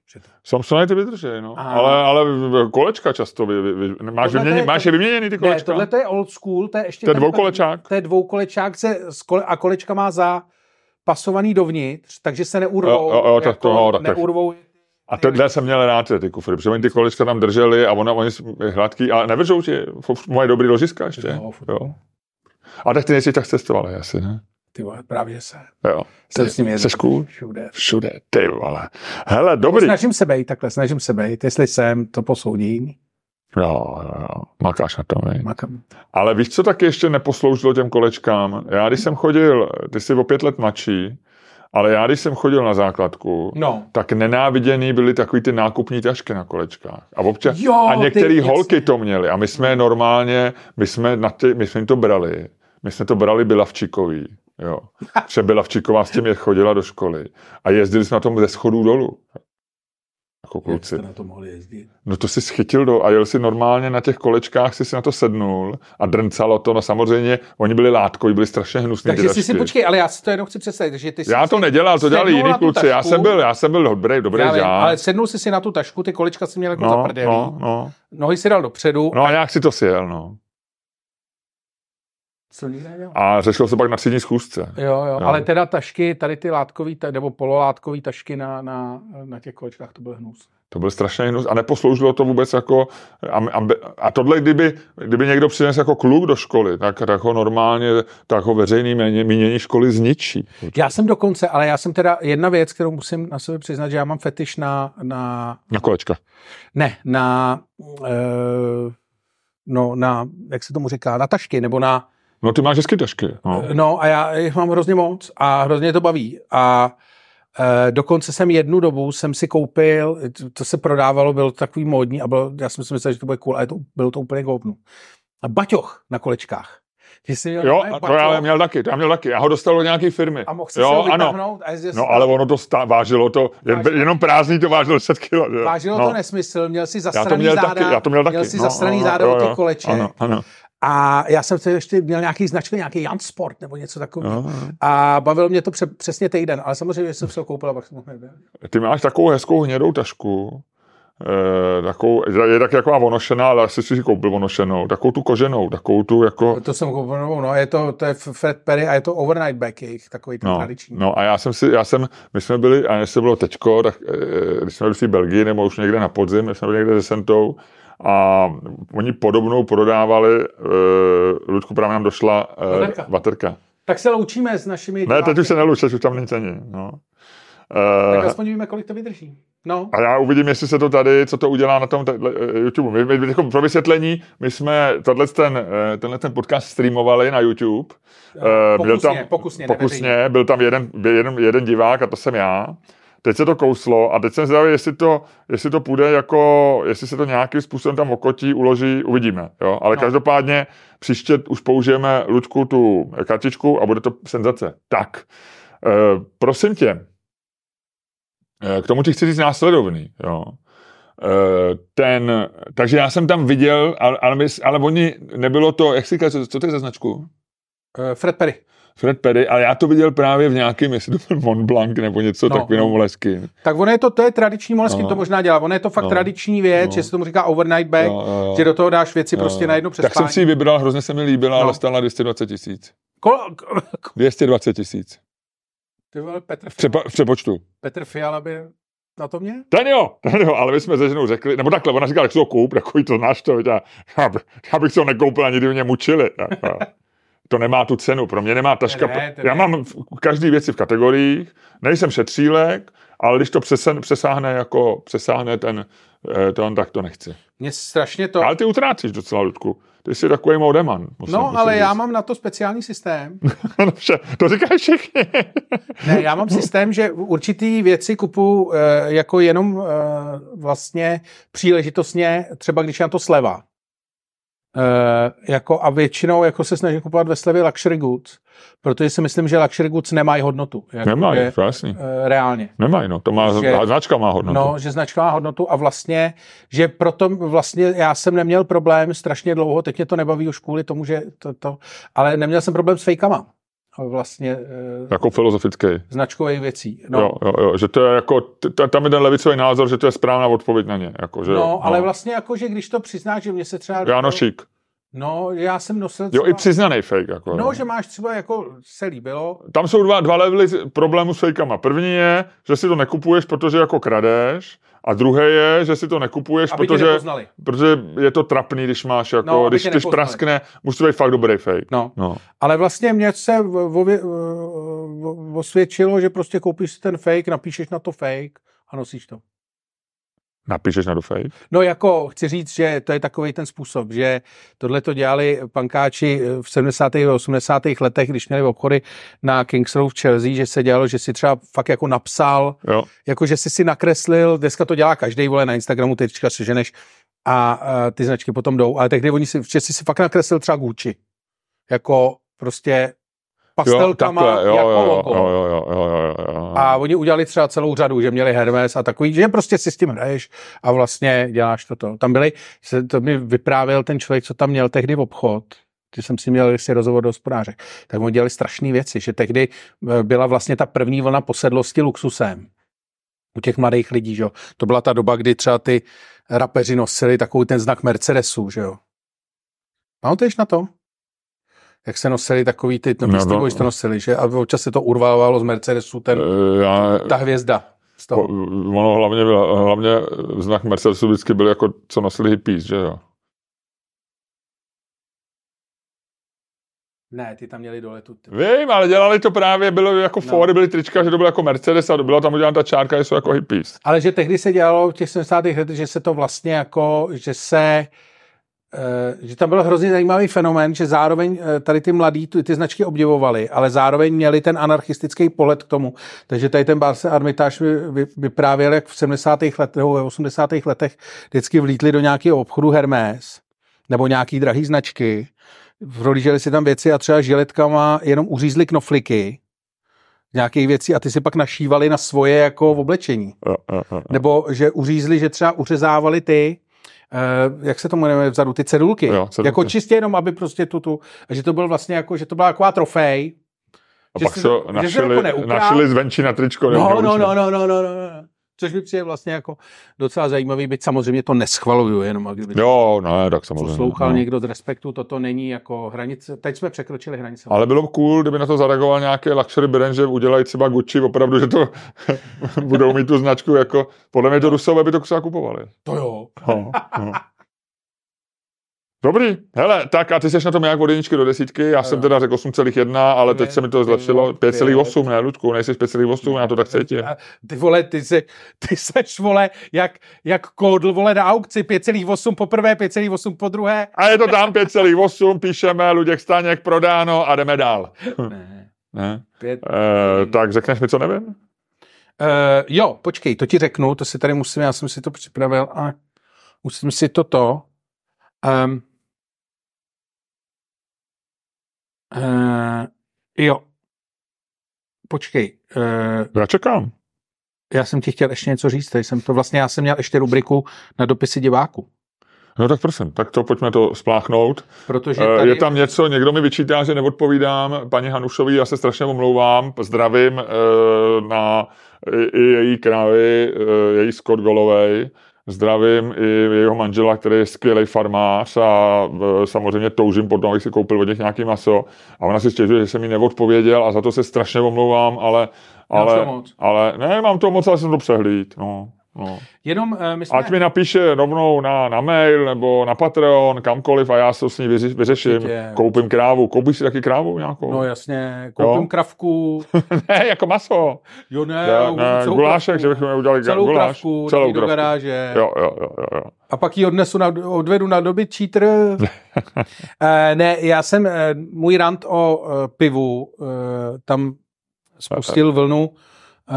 ty vydrží, no. A- Ale, ale kolečka často vy, vy, vy, máš, Tohle to vyměně, je- máš je vyměněný ty Ne, kolečka? tohle to je old school, to je ještě... To je dvoukolečák? To je dvoukolečák se, kole, a kolečka má za pasovaný dovnitř, takže se neurvou. Jo, jo, jo, jako to, no, tak- neurvou. A tohle jsem měl rád, ty kufry, protože oni ty kolečka tam drželi a ona, oni jsou hladký, ale nevržou ti moje dobrý ložiska ještě. Jo. A tak ty nejsi tak cestoval, asi, ne? Ty vole, právě se. Jo. Jsem s ním jezdil. Cool? Všude. Všude, ty vole. Hele, dobrý. Snažím se bejt, takhle, snažím se bejt. Jestli jsem, to posoudím. Jo, jo, jo. Makáš na tom, vej. Makam. Ale víš, co taky ještě neposloužilo těm kolečkám? Já, když jsem chodil, ty jsi o pět let mladší, ale já, když jsem chodil na základku, No. tak nenáviděný byly takový ty nákupní tašky na kolečkách. A, občas, Jo, a některé ty- holky jasně. to měly. A my jsme normálně, my jsme, na ty, my jsme jim to brali. My jsme to brali Bilavčikový. Jo. Protože Bilavčiková s tím je chodila do školy. A jezdili jsme na tom ze schodů dolů. Jako Jak kluci. jste na to mohli jezdit? No to si schytil do a jel si normálně na těch kolečkách, si si na to sednul a drncalo to. No samozřejmě, oni byli látkoví, byli strašně hnusní. Takže si si počkej, ale já si to jenom chci představit, že ty Já to si nedělal, to dělali jiní kluci. Já tašku, jsem byl, já jsem byl dobrý, dobrý já vím, žák. ale sednul jsi si na tu tašku, ty kolečka si měl jako no, zaprdelý, no, no, nohy si dal dopředu, no a nějak si to sjel, no. Co nikdy nedělal. A řešil se pak na třídní schůzce. Jo, jo, Jo. ale teda tašky, tady ty látkový, ta- nebo pololátkový tašky na, na, na těch kolečkách, to byl hnus. To byl strašný hnus a neposloužilo to vůbec jako... A, a, a tohle, kdyby, kdyby někdo přinesl jako kluk do školy, tak, tak ho normálně, tak ho veřejný mínění, mínění školy zničí. Já jsem dokonce, ale já jsem teda jedna věc, kterou musím na sebe přiznat, že já mám fetiš na, na Na kolečka. ne, na, e, no na, jak se tomu říká, na tašky, nebo na, No ty máš hezky tašky. No. no a já jich mám hrozně moc a hrozně to baví a e, dokonce jsem jednu dobu jsem si koupil, to, se prodávalo, bylo to takový módní a bylo, já jsem si myslel, že to bude cool, ale to, bylo to úplně kovnu. A baťoch na kolečkách. Že jsi měl Jo, a to já měl taky, to já měl taky. Já ho dostal do nějaké firmy. a mohl si jo, se ho ano. a jezdil si No ale ono to stá, vážilo to, jen, Vážilo. jenom prázdný to vážilo 10 kg. Vážilo no. to nesmysl, měl si já to zasraný měl záda, taky, já to měl taky. měl si no, zasraný no, záda jo, od těch koleček. Ano, ano. A já jsem to ještě měl nějaký značky, nějaký Jan Sport nebo něco takového. Jo, jo. A bavil mě to pře- přesně týden, ale samozřejmě jsem se ho koupil a pak jsem ho nebyl. Ty máš takovou hezkou hnědou tašku, eh, takovou, je tak jako onošená, ale asi si ji koupil onošenou, takovou tu koženou, takovou tu jako, To jsem koupil novou, no, je to, to je Fred Perry a je to overnight back jejich, takový ten no, tradiční. no a já jsem si, já jsem, my jsme byli, a jestli bylo teďko, tak eh, když jsme byli v Belgii, nebo už někde na podzim, my jsme byli někde se Sentou, a oni podobnou prodávali, uh, Ludku právě nám došla uh, Vaterka. vaterka. Tak se loučíme s našimi Ne, teď už se nelučeš, už tam nic není. No. Tak Uh, aspoň víme, kolik to vydrží. No, a já uvidím, jestli se to tady, co to udělá na tom eh, YouTube. My, my, my, jako pro vysvětlení, my jsme tohle ten, tenhle ten podcast streamovali na YouTube. Eh, byl pokusně, tam, pokusně, pokusně byl tam jeden, jeden, jeden divák a to jsem já. Teď se to kouslo a teď jsem zvědavý, jestli to, jestli to půjde jako, jestli se to nějakým způsobem tam okotí, uloží, uvidíme. Jo? Ale No. každopádně příště už použijeme Ludku tu kartičku a bude to senzace. Tak, eh, prosím tě, eh, k tomu ti chci říct následovný. Jo? Eh, ten, takže já jsem tam viděl, ale, ale, ale oni, nebylo to, jak si říkáš, co, co to je za značku? Fred Perry. Fred Perry, ale já to viděl právě v nějakém, jestli to byl Mont Blanc nebo něco No, no, takového no. molesky. Tak ono je to, to je tradiční moleskin, No. to možná dělá. Ono je to fakt No. tradiční věc, No. že se tomu říká overnight bag, Jo, jo, jo. že do toho dáš věci Jo, prostě na jedno Tak jsem přespání. si ji vybral, hrozně se mi líbila, No. ale stála 220 tisíc. Kol, kol, 220 tisíc. ty vole, Petr, V, přepo, v přepočtu. Petr Fiala by na to mě? Ten jo, ten jo, ale my jsme se ženou řekli, nebo takhle, ona říkala, jak si ho koup, takový to znáš to, já, já, by- já bych ho nekoupil, ani kdyby mě mučili. jako. To nemá tu cenu, pro mě nemá taška. Ne, to já ne. mám každý věci v kategoriích, nejsem šetřílek, ale když to přesen, přesáhne jako, přesáhne ten, eh, to, tak to nechci. Mě strašně to... Ale ty utrácíš docela, Ludku. Ty jsi takový modeman. Musím, No, musím ale říct. já mám na to speciální systém. No, to říkáš všichni. Ne, já mám systém, že určitý věci kupu eh, jako jenom eh, vlastně příležitostně, třeba když je na to sleva. Eh, jako a většinou jako se snažím kupovat ve slevě luxury goods, protože si myslím, že luxury goods nemají hodnotu. Jako, Nemají, že, jasný. eh, reálně. Nemají, no. To má, Že- značka má hodnotu. No, že značka má hodnotu a vlastně, že proto vlastně já jsem neměl problém strašně dlouho, teď mě to nebaví už kvůli tomu, že to, to ale neměl jsem problém s fejkama. Vlastně eh, Jako filozofický. značkových věcí. No, Jo, jo, jo, že to je jako, tam je ten levicový názor, že to je správná odpověď na ně. Jako, že, no, jo, ale vlastně jako, že když to přiznáš, že mě se třeba... Jánošík. No, já jsem nosil Jo, třeba... i přiznaný fake. Jako, No, jo. že máš třeba jako se líbilo, Tam jsou dva, dva levely problému s fejkama. První je, že si to nekupuješ, protože jako kradeš, a druhé je, že si to nekupuješ, aby protože, protože je to trapný, když máš jako, No, když, když praskne, musí to být fakt dobrý fake. No, No. ale vlastně mě se osvědčilo, že prostě koupíš si ten fake, napíšeš na to fake a nosíš to. Napíšeš na do fake? No jako chci říct, že to je takový ten způsob, že tohle to dělali pankáči v 70. a 80. letech, když měli obchody na Kings Road v Chelsea, že se dělalo, že si třeba fakt jako napsal, Jo. jako že si si nakreslil, dneska to dělá každý, vole, na Instagramu teďka seženeš a, a ty značky potom jdou, ale tehdy oni si, že si si fakt nakreslil třeba Gucci. Jako prostě pastelkama takhle, jo, jako jo, logo. jo, jo, jo, jo, jo, jo. A oni udělali třeba celou řadu, že měli Hermes a takový, že prostě si s tím hraješ a vlastně děláš toto. Tam byli, to mi vyprávěl ten člověk, co tam měl tehdy v obchod, když jsem si měl si rozhovor do hospodáře, tak oni dělali strašné věci, že tehdy eh, byla vlastně ta první vlna posedlosti luxusem u těch mladých lidí, že jo. To byla ta doba, kdy třeba ty rapeři nosili takový ten znak Mercedesu, že jo. Pamatuješ na to? Jak se nosili takový ty, no, No, no, to nosili, že? A občas se to urvávalo z Mercedesu, ten, Eh, Já, ta hvězda. Z toho. po- ono hlavně, hlavně znak Mercedesu vždycky byl jako, co nosili hippies, že jo. Ne, ty tam měli dole tu. Ty. Vím, ale dělali to právě, bylo jako No. Ford, byly trička, že to bylo jako Mercedes a byla tam udělána ta čárka, že jsou jako hippies. Ale že tehdy se dělalo v těch 70. letech, že se to vlastně jako, že se že tam byl hrozně zajímavý fenomén, že zároveň eh, tady ty mladí tu, ty značky obdivovali, ale zároveň měli ten anarchistický pohled k tomu. Takže tady ten Barce Armitage vy, vy, vyprávěl, jak v 70. letech nebo ve 80. letech vždycky vlítli do nějakého obchodu Hermes nebo nějaký drahý značky, prolíželi si tam věci a třeba žiletkama jenom uřízli knofliky nějakých věcí a ty si pak našívali na svoje jako oblečení. Jo, jo. Nebo že uřízli, že třeba uřezávali ty, jak se tomu jmenuje vzadu, ty cedulky. Jo, cedulky. Jako čistě jenom, aby prostě tu, tu, a že to byl vlastně jako, že to byla taková trofej. A že pak se to našili, jako našili zvenčí na tričko. No, no, no, no, no, no, no, no. Což mi přijde vlastně jako docela zajímavý, byť samozřejmě to neschvaluju, jenom kdyby Jo, ne, tak samozřejmě. poslouchal no. někdo z respektu, toto není jako hranice, teď jsme překročili hranice. Ale bylo cool, kdyby na to zareagoval nějaký luxury brand, že udělají třeba Gucci, opravdu, že to budou mít tu značku jako, podle mě to Rusové by to třeba kupovali. To jo. No, no. Dobrý, hele, tak a ty jsi na tom jak od jedničky do desítky, já jsem Jo. teda řekl 8,1, ale teď se mi to zlepšilo, Pět. 5,8, ne, Ludku, nejsi 5,8, já to tak cítím. Ty vole, ty, se, ty seš, vole, jak, jak kódl, vole, na aukci, 5,8 po prvé, 5,8 po druhé. A je to tam 5,8, píšeme, Luděk Staněk, prodáno a jdeme dál. Ne, Ne? pět. E, tak řekneš mi, co nevím? Uh, jo, počkej, to ti řeknu, to si tady musím, já jsem si to připravil a musím si toto. Um, uh, jo, počkej, uh, Já čekám. já jsem ti chtěl ještě něco říct, tady jsem to vlastně, já jsem měl ještě rubriku na dopisy diváků, No tak prosím, tak to pojďme to spláchnout. protože Eh, tady, Je tam něco, někdo mi vyčítá, že neodpovídám paní Hanušový, já se strašně omlouvám, zdravím na i, její krávy, její Scott Golovej, zdravím i jeho manžela, který je skvělý farmář a eh, samozřejmě toužím potom, abych si koupil od nich nějaký maso. A ona si stěžuje, že jsem jí neodpověděl a za to se strašně omlouvám, ale, ale, ale ne, mám to moc, ale jsem to přehlíd. No, no. jenom uh, my jsme, Ať mi napíše rovnou na, na mail nebo na Patreon, kamkoliv a já se to s ní vyři, vyřeším. Určitě. Koupím krávu. Koupíš si taky krávu nějakou? no jasně, koupím Jo. kravku, ne, jako maso. jo ne, Ne, ne celou gulášek, kravku. že bychom udělali celou guláš. kravku, celou celou do kravku. garáže. Jo, jo, jo, jo. A pak ji odnesu na, odvedu na dobytčí trh. e, ne, já jsem, e, můj rant o e, pivu, e, tam spustil vlnu,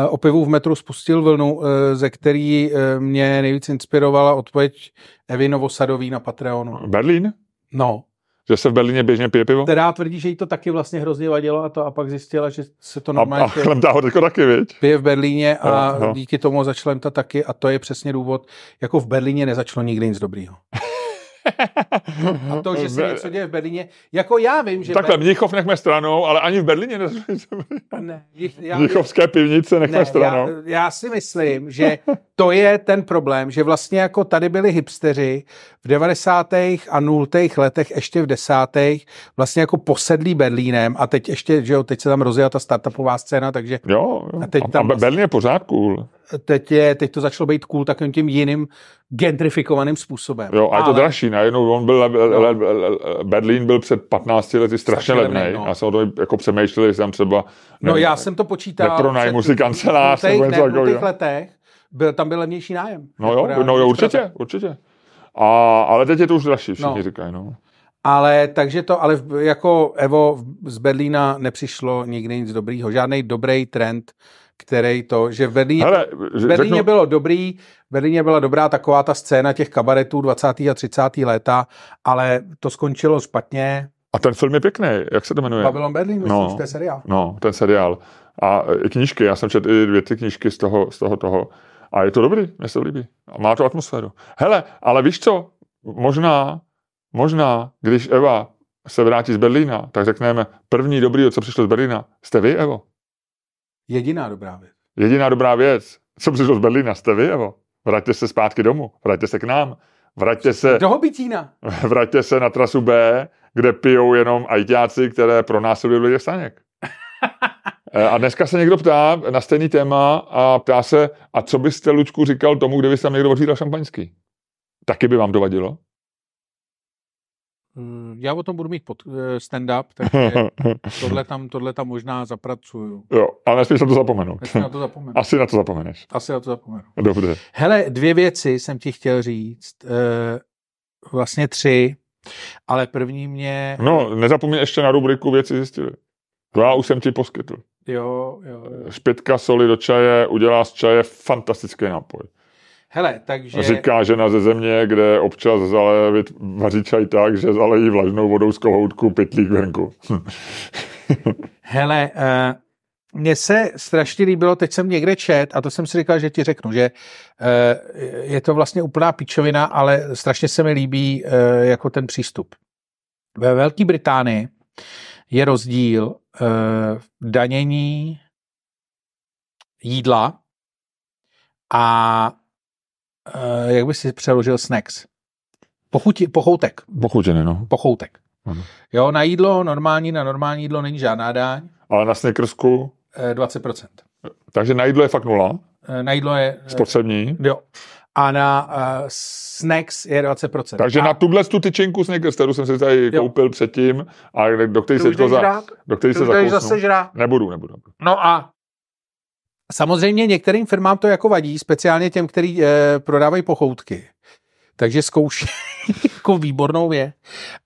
o pivu v metru spustil vlnu, e, ze který e, mě nejvíc inspirovala odpověď Evy Novosadový na Patreonu. Berlín? No, Že se v Berlíně běžně pije pivo? která tvrdí, že jí to taky vlastně hrozně vadilo a to a pak zjistila, že se to A, normálně a chlemtá ho taky, viď? pije v Berlíně a Jo, jo. díky tomu začala to taky a to je přesně důvod, jako v Berlíně nezačalo nikdy nic dobrýho. A to, že se něco děje v Berlíně, jako já vím, že... Takhle, Mnichov nechme stranou, ale ani v Berlíně ne, já, Mnichovské pivnice nechme ne, stranou. já, já si myslím, že to je ten problém, že vlastně jako tady byli hipsteři v 90. a 0. letech, ještě v 10. vlastně jako posedlí Berlínem a teď ještě, že jo, teď se tam rozjela ta startupová scéna, takže Jo, jo. A teď a, tam a Berlín je pořád cool. Teď, je, teď to začalo být cool takovým tím jiným gentrifikovaným způsobem. Jo, a je to dražší. Najednou on byl, le, le, le, le, Berlín byl před 15 lety strašně levný. no. Já jsem o tom jako přemýšlel, jestli tam třeba... No já jsem to počítal. nepronajmu si kancelář v takového. letech byl, tam byl levnější nájem. No Jako jo, reálně, no jo, určitě, určitě. A, ale teď je to už dražší, všichni No. říkají, no. Ale takže to, ale jako Evo z Berlína nepřišlo nikdy nic dobrýho. Žádný dobrý trend, který to, že v Berlíně, Hele, v Berlíně řeknu, bylo dobrý, v Berlíně byla dobrá taková ta scéna těch kabaretů 20. a 30. léta, ale to skončilo špatně. A ten film je pěkný, jak se to jmenuje? Babylon Berlin, No. to je seriál. No, ten seriál. A i knížky, já jsem četl i dvě ty knížky z toho, z toho toho. A je to dobrý, mně se to líbí. A má to atmosféru. Hele, ale víš co? Možná, možná, když Eva se vrátí z Berlína, tak řekneme, první dobrý, co přišlo z Berlína, jste vy, Evo. Jediná dobrá věc. Jediná dobrá věc, co přišlo z Berlína, jste vy, Evo. Vraťte se zpátky domů, vraťte se k nám, vraťte se, Do Hobitína. vraťte se na trasu B, kde pijou jenom ajťáci, které pronásledují lidi v staněk. Eh, A dneska se někdo ptá na stejný téma a ptá se, a co byste, Lučku, říkal tomu, kdyby se tam někdo ořídal šampaňský? Taky by vám to vadilo? Mm, Já o tom budu mít pod, eh, stand-up, takže tohle tam, tohle tam možná zapracuju. jo, ale nesmíš na to zapomenout. Nesmím na to zapomenu. Asi na to zapomeneš. Asi na to zapomenu. Dobře. Hele, dvě věci jsem ti chtěl říct. Eh, Vlastně tři, ale první mě... No, nezapomeň ještě na rubriku věci zjistili. To já už jsem ti poskytl. Jo, jo, jo. Špitka soli do čaje udělá z čaje fantastický nápoj. Hele, takže... Říká žena ze země, kde občas zale, vyt- vaří čaj tak, že zalejí vlažnou vodou z kohoutku pytlík venku. Hele, uh, mně se strašně líbilo, teď jsem někde čet, a to jsem si říkal, že ti řeknu, že uh, je to vlastně úplná pičovina, ale strašně se mi líbí uh, jako ten přístup. Ve Velké Británii je rozdíl v danění jídla a uh, jak by si přeložil snacks? Pochuti, pochoutek. Pochutěný, no. Pochoutek. Ano. Jo, na jídlo normální, na normální jídlo není žádná daň, Ale na Snickersku, eh, 20%. takže na jídlo je fakt nula, Eh, Na jídlo je... spotřební. Jo. A na uh, snacks je 20%. Takže a na tuhle tu tyčinku Snickers, kterou jsem si tady Jo. koupil předtím, a do který se, jdeš za, do který se zakousnu. zase žrát. Nebudu, nebudu. No a samozřejmě některým firmám to jako vadí, speciálně těm, který eh, prodávají pochoutky. Takže zkouší jako výbornou věc.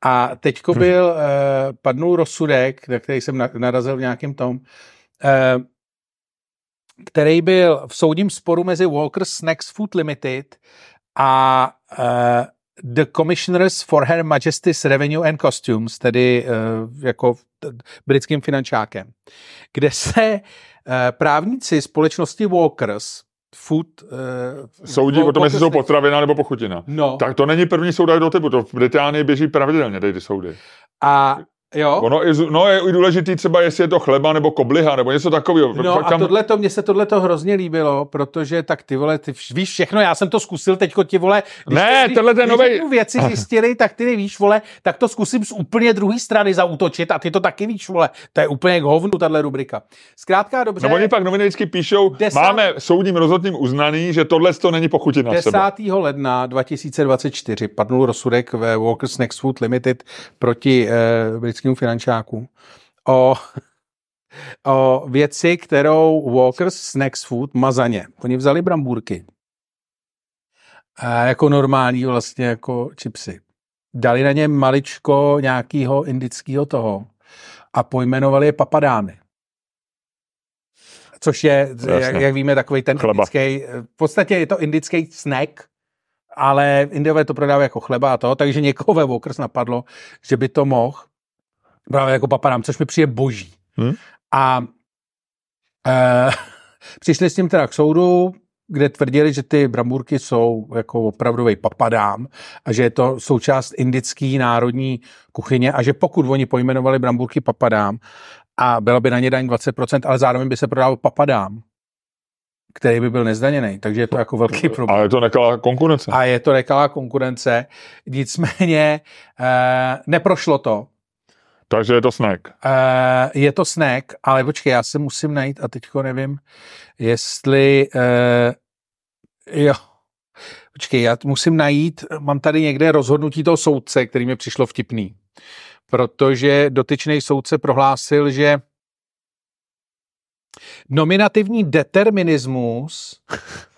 A teďko byl, eh, padnul rozsudek, na který jsem na, narazil v nějakém tom, eh, který byl v soudním sporu mezi Walker Snacks Food Limited a eh, The Commissioners for Her Majesty's Revenue and Costumes, tedy eh, jako britským finančákem, kde se právníci společnosti Walkers Food eh, Soudí o tom, jestli jsou potravina nebo pochutina. No. Tak to není první soud do typu, to v Británii běží pravidelně, tady ty soudy. A jo. Ono je, no je i důležitý třeba, jestli je to chleba nebo kobliha, nebo něco takového. No Fakt a tam- tohle to, mně se tohle to hrozně líbilo, protože tak ty vole, ty víš všechno, já jsem to zkusil teďko ti vole. Ne, když, tohle ten když novej- řeknu věci zjistili, tak ty víš, vole, tak to zkusím z úplně druhé strany zautočit a ty to taky víš, vole. To je úplně k hovnu, tahle rubrika. Zkrátka dobře. No oni pak noviny vždycky píšou, Desát- máme soudním rozhodným uznaný, že tohle to není pochutina 10. třeba. ledna 2024 padnul rozsudek ve Walker Snacks Food Limited proti eh, britskému finančáku o, o věci, kterou Walker Snacks Food mazaně. Oni vzali brambůrky. A jako normální vlastně jako čipsy. Dali na ně maličko nějakého indického toho a pojmenovali je papadány. Což je, jak, jak víme, takový ten Chleba. indický, v podstatě je to indický snack, ale Indiové to prodávají jako chleba a to, takže někoho ve Walkers napadlo, že by to mohl právě jako papadám, což mi přijde boží. Hm? A e, přišli s tím teda k soudu, kde tvrdili, že ty brambůrky jsou jako opravdový papadám a že je to součást indické národní kuchyně a že pokud oni pojmenovali brambůrky papadám a byla by na ně daň 20%, ale zároveň by se prodával papadám, který by byl nezdaněný, takže je to jako velký problém. Ale je to nekalá konkurence. A je to nekalá konkurence, nicméně eh, neprošlo to. Takže je to snack. Eh, je to snack, ale počkej, já se musím najít a teďko nevím, jestli eh, jo, počkej, já musím najít, mám tady někde rozhodnutí toho soudce, který mi přišlo vtipný, protože dotyčný soudce prohlásil, že nominativní determinismus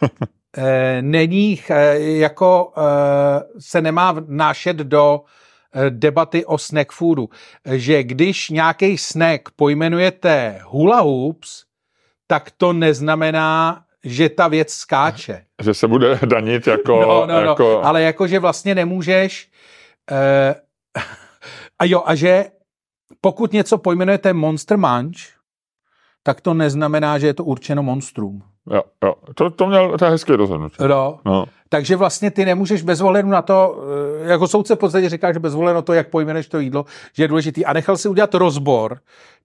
eh, není eh, jako eh, se nemá vnášet do debaty o snack foodu, že když nějaký snack pojmenujete hula hoops, tak to neznamená, že ta věc skáče. Že se bude danit jako... No, no, no, jako ale jako, že vlastně nemůžeš eh, a jo, a že pokud něco pojmenujete Monster Munch, tak to neznamená, že je to určeno monstrum. Jo, jo. To, to měl to je hezké rozhodnutí. No. No. Takže vlastně ty nemůžeš bez ohledu na to, eh, jako soudce v podstatě říká, že bez ohledu na to, jak pojmeneš to jídlo, že je důležitý. A nechal si udělat rozbor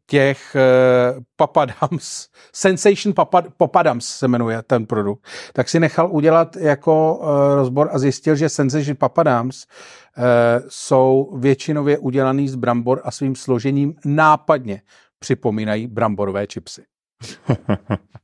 těch uh, papadams, Sensation Papad, Papadams se jmenuje ten produkt, tak si nechal udělat jako uh, rozbor a zjistil, že Sensation Papadams uh, jsou většinově udělaný z brambor a svým složením nápadně připomínají bramborové čipsy.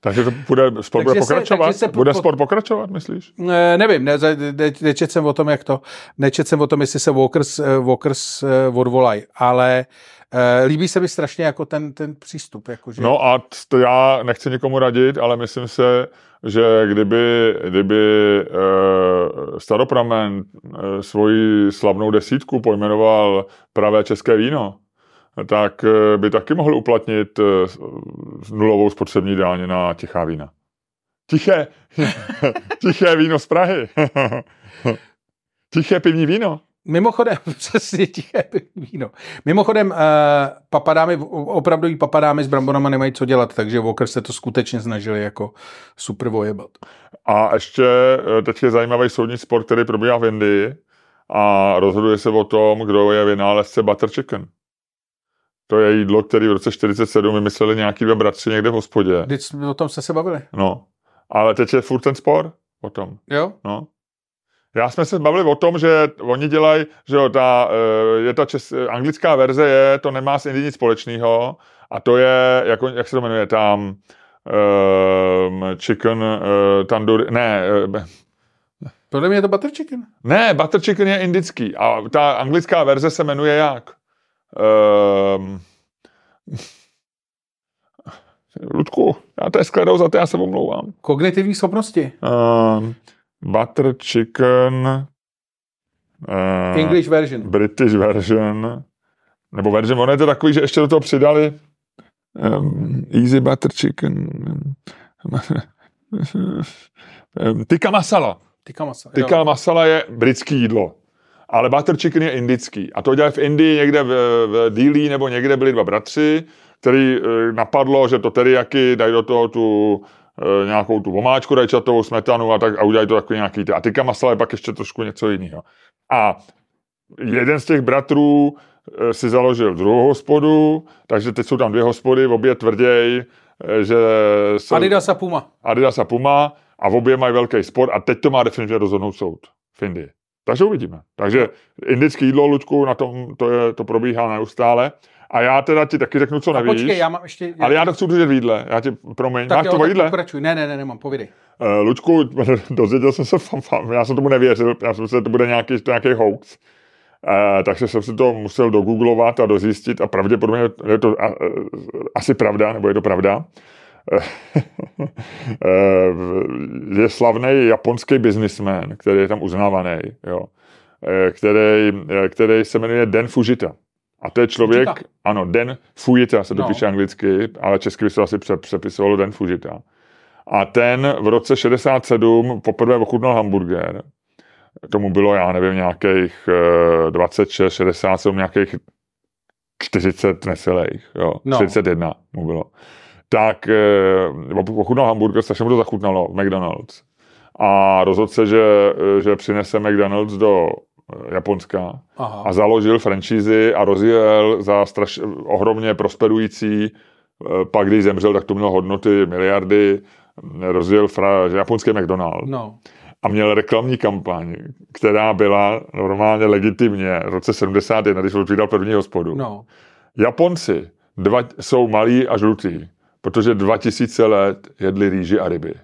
Takže to bude, sport Takže bude se- pokračovat? se po- bude po- sport pokračovat, myslíš? Ne, nevím, ne, ne, nečet jsem o tom, jak to, nečet jsem o tom, jestli se Walkers, eh, Walkers eh, odvolají, ale eh, líbí se mi strašně jako ten, ten přístup, jakože, No a to já nechci nikomu radit, ale myslím se, že kdyby, kdyby uh, staropramen uh, svoji slavnou desítku pojmenoval pravé české víno, tak eh, by taky mohl uplatnit eh, nulovou spotřební dáně na tichá vína. Tiché, tiché víno z Prahy. Tiché pivní víno. Mimochodem, přesně tiché víno. Mimochodem, uh, papadámy, opravdový papadámy s bramborama nemají co dělat, takže Walkers se to skutečně snažili jako super vojebat. A ještě eh, teď je zajímavý soudní spor, který probíhá v Indii a rozhoduje se o tom, kdo je vynálezce butter chicken. To je jídlo, které v roce 47 vymysleli nějaký dva bratři někde v hospodě. Vždyť o tom jste se bavili, No. Ale teď je furt ten spor o tom. jo? No. Já jsme se bavili o tom, že oni dělají, že jo, ta, eh, je ta čes, anglická verze je, to nemá s Indii nic společného a to je, jako, jak se to jmenuje, tam um, chicken uh, tandoori, ne, eh, Podle mě je to butter chicken. ne, butter chicken je indický a ta anglická verze se jmenuje jak? Um, Ludku, já to je skladou za to, já se omlouvám. Kognitivní schopnosti. Um, butter chicken uh, English version. British version nebo version, ono je to takový, že ještě do toho přidali um, easy butter chicken tikka masala. Tikka masa. Tikka masala je britský jídlo. Ale butter chicken je indický. A to dělali v Indii někde v, v Dili nebo někde byli dva bratři, který eh, napadlo, že to teriyaki dají do toho tu eh, nějakou tu omáčku rajčatovou, smetanu a tak a udělají to takový nějaký. ty- A tikka masala je pak ještě trošku něco jiného. A jeden z těch bratrů eh, si založil druhou hospodu, takže teď jsou tam dvě hospody, obě tvrději, eh, že jsou Adidas a Puma. Adidas a Puma a obě mají velký spor a teď to má definitivně rozhodnout soud v Indii. Takže uvidíme. Takže indické jídlo, Luďku, na tom to, je, to probíhá neustále. A já teda ti taky řeknu, co A nevíš. počkej, já mám ještě... Ale já to chci udržet v jídle. Já ti, promiň, tak máš jo, to jídle? pokračuj. Ne, ne, ne, nemám, povídej. Uh, Luďku, dozvěděl jsem se, fam, fam, já jsem tomu nevěřil, já jsem se, že to bude nějaký, to nějaký hoax. Uh, takže jsem si to musel dogooglovat a dozjistit a pravděpodobně je to uh, asi pravda, nebo je to pravda. Eh, je slavný japonský biznismen, který je tam uznávaný, jo, eh, který, eh, který se jmenuje Den Fujita. A to je člověk, Fujita. ano, Den Fujita se to No. píše anglicky, ale česky by se asi pře- přepisovalo Den Fujita. A ten v roce 67 poprvé ochutnal hamburger. Tomu bylo, já nevím, nějakých eh, 26, 67, nějakých 40 neselých, jo, No. 41 mu bylo. Tak eh, ochutnal hamburger, strašně mu to zachutnalo v McDonald's. A rozhodl se, že, eh, že přinese McDonald's do eh, Japonska Aha. a založil franšízy a rozjel za straš, ohromně prosperující, eh, pak když zemřel, tak to mělo hodnoty miliardy, rozjel fra, japonský McDonald No. a měl reklamní kampaň, která byla normálně legitimně v roce 71, když otvírал první hospodu. No. Japonci dva, jsou malí a žlutí, protože 2000 let jedli rýži a ryby.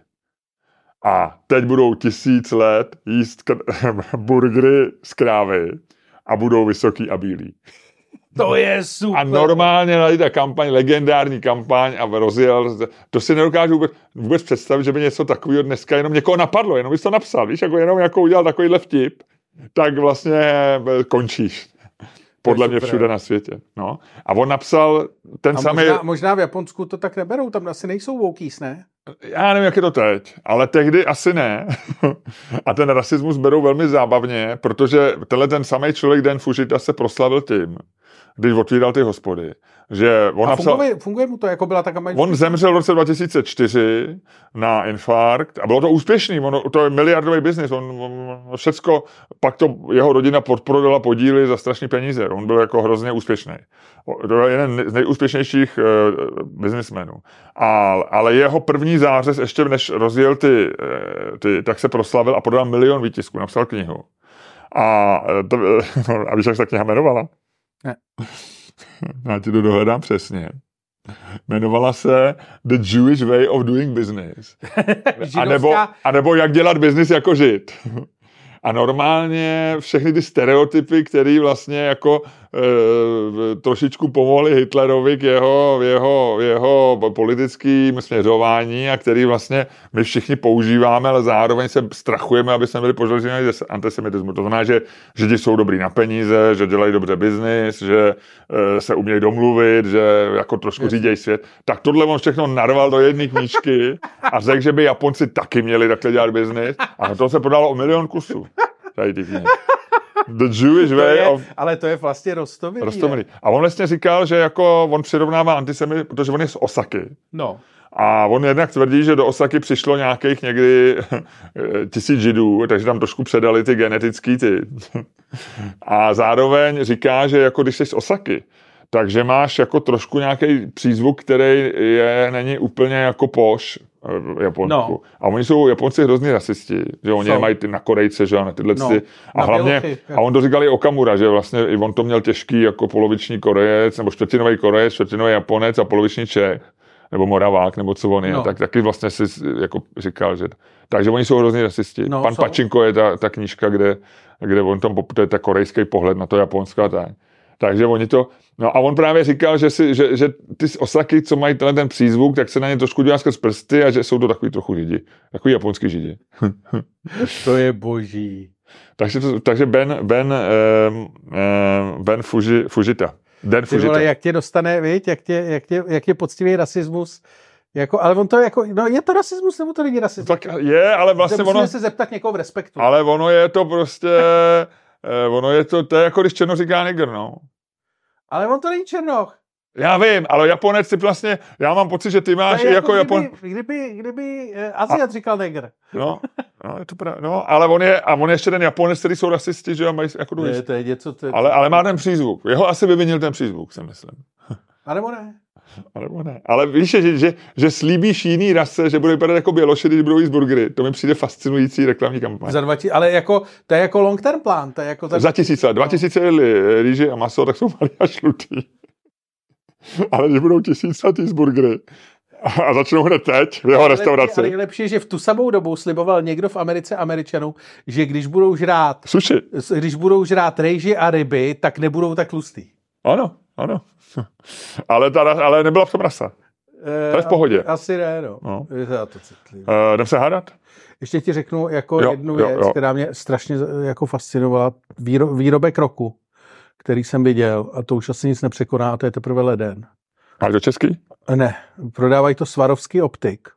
A teď budou tisíc let jíst kr- burgery z krávy a budou vysoký a bílí. To je super. A normálně najde kampaň, legendární kampaň a rozjel. To si nedokážu vůbec, vůbec představit, že by něco takového dneska jenom někoho napadlo, jenom bys to napsal, víš, jako jenom jako udělal takovýhle vtip, tak vlastně eh, končíš. Podle mě všude na světě. No. A on napsal ten A samý, možná, možná v Japonsku to tak neberou, tam asi nejsou wokies, ne? já nevím, jak je to teď, ale tehdy asi ne. A ten rasismus berou velmi zábavně, protože tenhle ten samý člověk Den Fujita se proslavil tím, když otvíral ty hospody, že on A napsal, funguje, funguje mu to, jako byla ta kampaň? On zemřel v roce 2004 na infarkt a bylo to úspěšný, ono, to je miliardový biznis, on, on všecko, pak to jeho rodina podprodala podíly za strašný peníze, on byl jako hrozně úspěšný. To je jeden z nejúspěšnějších uh, biznismenů. A, ale jeho první zářez, ještě než rozjel ty, eh, ty, tak se proslavil a podal milion výtisků, napsal knihu. A, eh, to, a víš, jak se ta kniha jmenovala? Ne. Já ti to dohledám přesně. Jmenovala se The Jewish Way of Doing Business. a, nebo, a nebo jak dělat biznis jako žid. A normálně všechny ty stereotypy, které vlastně jako trošičku pomohly Hitlerovi k jeho, jeho, jeho politickým směřování a který vlastně my všichni používáme, ale zároveň se strachujeme, aby jsme byli požadovaní ze antisemitismu. To znamená, že Židi jsou dobrý na peníze, že dělají dobře biznis, že e, se umějí domluvit, že jako trošku řídějí svět. Tak tohle on všechno narval do jedné knížky a řekl, že by Japonci taky měli takhle dělat biznis a to se prodalo o milion kusů. Tady ty knihy. The Jewish to way je, of... Ale to je vlastně rostomilý. Rostomilý. A on vlastně říkal, že jako on přirovnává antisemit, protože on je z Osaky. No. A on jednak tvrdí, že do Osaky přišlo nějakých někdy tisíc židů, takže tam trošku předali ty genetický ty. A zároveň říká, že jako když jsi z Osaky, takže máš jako trošku nějaký přízvuk, který je, není úplně jako poš Japonsku. No. A oni jsou Japonci hrozně rasisti, že oni jsou. mají ty na Korejce, že na tyhle no. ty. A na hlavně, bělochy, a on to říkal i Okamura, že vlastně i on to měl těžký jako poloviční Korejec, nebo čtvrtinový Korejec, čtvrtinový Japonec a poloviční Čech nebo Moravák, nebo co on je, no. tak taky vlastně si jako říkal, že... Takže oni jsou hrozně rasisti. No, Pan jsou. Pačinko je ta, ta knížka, kde, kde on tam, to je ta korejský pohled na to Japonsko a tak. Takže oni to, no a on právě říkal, že, si, že, že ty Osaky, co mají tenhle ten přízvuk, tak se na ně trošku dělá skrz prsty a že jsou to takový trochu židi. Takový japonský židi. to je boží. takže, takže Ben, Ben, um, Ben Fuji, Fujita. Den Fujita. Vole, jak tě dostane, víš, jak tě, jak tě, jak tě poctivý rasismus jako, ale on to jako, no je to rasismus, nebo to není rasismus? Tak je, ale vlastně ono... se zeptat někoho v respektu. Ale ono je to prostě, eh, ono je to, to je jako když Černo říká negr, no. Ale on to není Černoch. Já vím, ale Japonec si vlastně, já mám pocit, že ty máš jako, jako kdyby, Japon... Kdyby, kdyby uh, Aziat říkal negr. No, no, je to pravda. No, ale on je, a on je ještě ten Japonec, který jsou rasisti, že mají jako ne, to je něco, to je... Ale, ale má ten přízvuk. Jeho asi vyvinil ten přízvuk, si myslím. A nebo ne? A nebo ne. Ale víš, že, že, že slíbíš jiný rase, že bude vypadat jako běloši, když budou jíst burgery. To mi přijde fascinující reklamní kampaň. Za dva, ale jako, to je jako long term plán. To je jako za, za tisíce. Dva tisíce jedli rýži a maso, tak jsou malý a šlutý. Ale když budou tisícatý z burgery, a začnou hned teď v jeho restauraci. Ale nejlepší je, že v tu samou dobu sliboval někdo v Americe Američanům, že když budou žrát Sushi. když budou žrát rejži a ryby, tak nebudou tak tlustý. Ano, ano. ale, ta, ale nebyla v tom rasa. To je v pohodě. Asi ne, no. no. Je to citlivý. Uh, jdem se hádat? Ještě ti řeknu jako jo, jednu věc, jo, jo. která mě strašně jako fascinovala. Výro, výrobek roku který jsem viděl, a to už asi nic nepřekoná, a to je teprve leden. A to český? Ne, prodávají to Svarovský optik.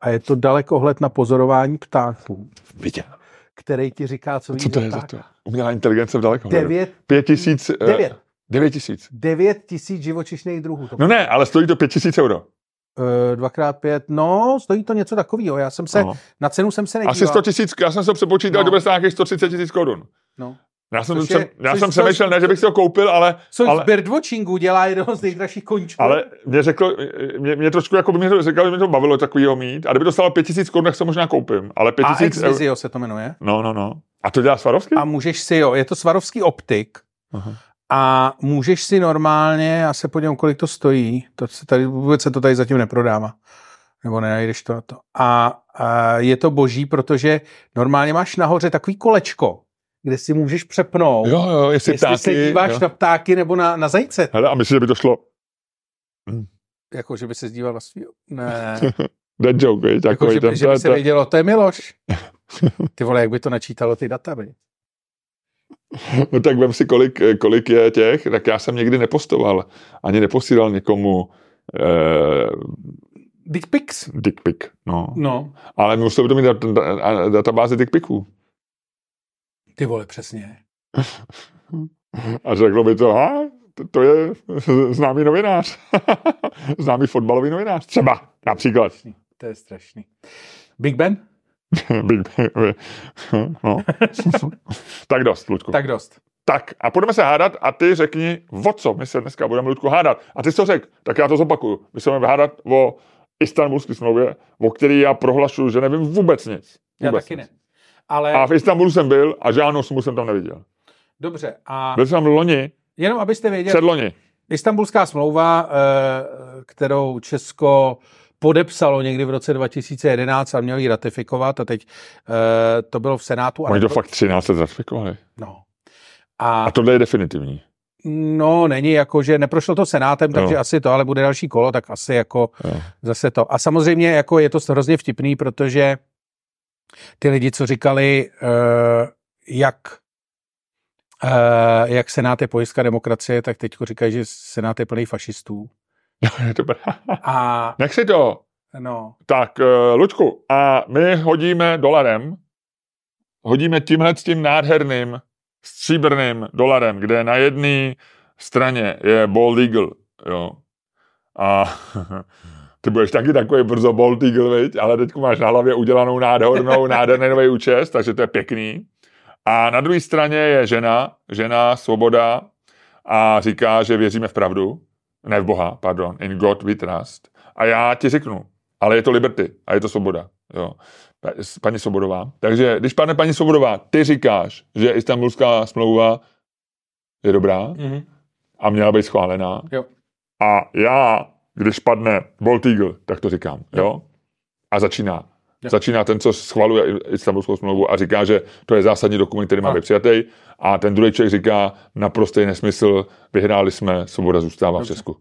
A je to dalekohled na pozorování ptáků. Viděl. Který ti říká, co Co to je za to? Umělá inteligence v daleko. Devět. Pět tisíc. Eh, devět. Devět tisíc. Devět tisíc živočišných druhů. To no ne, ale stojí to pět tisíc euro. Uh, dvakrát pět, no, stojí to něco takového. Já jsem se, no. na cenu jsem se nedíval. Asi 100 tisíc, já jsem se přepočítal, no. že nějakých 130 tisíc korun. No. Já jsem, je, jsem, já jsem přemýšlel, ne, že bych si ho koupil, ale... Což ale, z birdwatchingu dělá jednoho z nejdražších koníčků. Ale mě řekl, mě, mě trošku jako by mě řekl, že mě to bavilo takovýho mít. A kdyby to stalo 5000 korun, tak se možná koupím. Ale 5000 A eur... se to jmenuje. No, no, no. A to dělá Svarovský? A můžeš si, jo, je to Svarovský optik. Aha. A můžeš si normálně, já se podívám, kolik to stojí, to se tady, vůbec se to tady zatím neprodává, nebo nenajdeš to na to. A, a je to boží, protože normálně máš nahoře takový kolečko, kde si můžeš přepnout. Jo, jo, jestli, jestli ptáky, se díváš jo. na ptáky nebo na, na zajíce. Hele, a myslím, že by to šlo. Hm. Jako, že by se díval na svý... Ne. Dead joke, víš? Jako, že, ten, že by se vědělo, to je Miloš. Ty vole, jak by to načítalo ty data, by? No tak vem si, kolik, kolik je těch, tak já jsem někdy nepostoval, ani neposílal někomu eh, Dick pics? Dick pic, no. no. Ale musel by to mít databázi dick piců. Ty vole, přesně. A řeklo by to, ha? to, to je známý novinář. známý fotbalový novinář. Třeba, například. To je strašný. Big Ben? No. tak dost, Ludku. Tak dost. Tak a budeme se hádat a ty řekni, o co my se dneska budeme, Ludku, hádat. A ty jsi to řekl, tak já to zopakuju. My se budeme hádat o Istanbulské smlouvě, o který já prohlašuju, že nevím vůbec nic. Já Vůbec taky nic. ne. Ale A v Istanbulu jsem byl a žádnou smlouvu jsem tam neviděl. dobře. A Byl jsem loni, jenom abyste věděli, předloni. Istanbulská smlouva, eh, kterou Česko podepsalo někdy v roce 2011 a mělo ji ratifikovat a teď eh, to bylo v Senátu. A Oni to fakt 13 let ratifikovali. No. A, A tohle je definitivní. no, není jako, že neprošlo to Senátem, takže Jo. asi to, ale bude další kolo, tak asi jako Jo. zase to. A samozřejmě jako je to hrozně vtipný, protože ty lidi, co říkali, eh, jak eh, jak Senát je pojistka demokracie, tak teď říkají, že Senát je plný fašistů. Dobré. A Nech si to. no, Tak, uh, Lučku, a my hodíme dolarem, hodíme tímhle s tím nádherným stříbrným dolarem, kde na jedné straně je Bald Eagle, jo. A ty budeš taky takový brzo Bald Eagle, viď? ale teď máš na hlavě udělanou nádhernou, nádherný nový účest, takže to je pěkný. A na druhé straně je žena, žena, svoboda a říká, že věříme v pravdu, ne v Boha, pardon, in God we trust. A já ti řeknu, ale je to liberty a je to svoboda. Jo. Pa- Paní Svobodová. Takže když, pane paní Svobodová, ty říkáš, že Istanbulská smlouva je dobrá mm-hmm. a měla být schválená jo. a já, když padne Bolt Eagle, tak to říkám. Jo? A začíná. Jo. Začíná ten, co schvaluje Istanbulskou smlouvu a říká, že to je zásadní dokument, který má být přijatý. A ten druhý člověk říká, naprostý nesmysl, vyhráli jsme, svoboda zůstává v Dobře. Česku.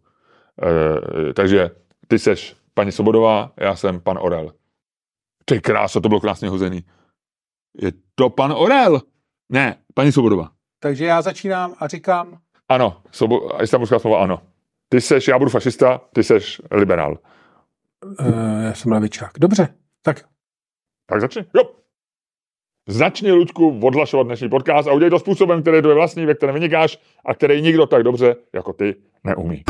E, takže ty seš paní Sobodová, já jsem pan Orel. Ty kráso, to bylo krásně hozený. Je to pan Orel? Ne, paní Sobodová. Takže já začínám a říkám, Ano, sobo, Istanbulská smlouva, ano. Ty seš, já budu fašista, ty seš liberál. uh, já jsem levičák. Dobře, tak Tak začni. Jo. Začni, Luďku, odhlašovat dnešní podcast a udělej to způsobem, který je tvoje vlastní, ve kterém vynikáš a který nikdo tak dobře jako ty neumí.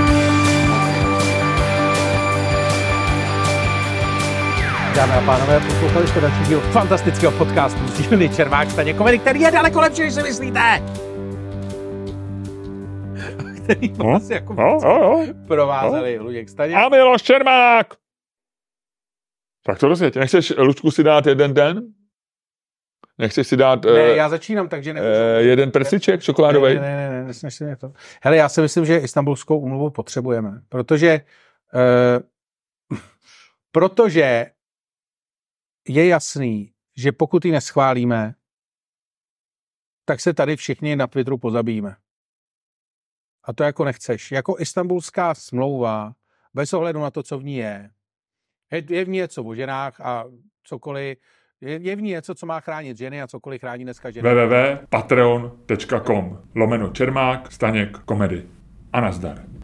Dámy a pánové, poslouchali jste další díl fantastického podcastu z dílny Červák Staně komedy, který je daleko lepší, než si myslíte. Který No, vás jako No, no, no. provázeli Luděk Staně. A Miloš Čermák! Tak to rozjeď. Nechceš, Luďku, si dát jeden den? Nechceš si dát Ne, eh, já začínám, takže nemůžu. eh, jeden prsiček čokoládový? Ne, ne, ne, ne, se mě to. Hele, já si myslím, že Istanbulskou umluvu potřebujeme, protože uh, protože je jasný, že pokud ji neschválíme, tak se tady všichni na Twitteru pozabijíme. A to jako nechceš. Jako Istanbulská smlouva, bez ohledu na to, co v ní je, je v ní něco o ženách a cokoliv, je, je v ní něco, co má chránit ženy a cokoliv chrání dneska ženy. www.patreon.com lomeno Čermák, Staněk, komedy. A nazdar.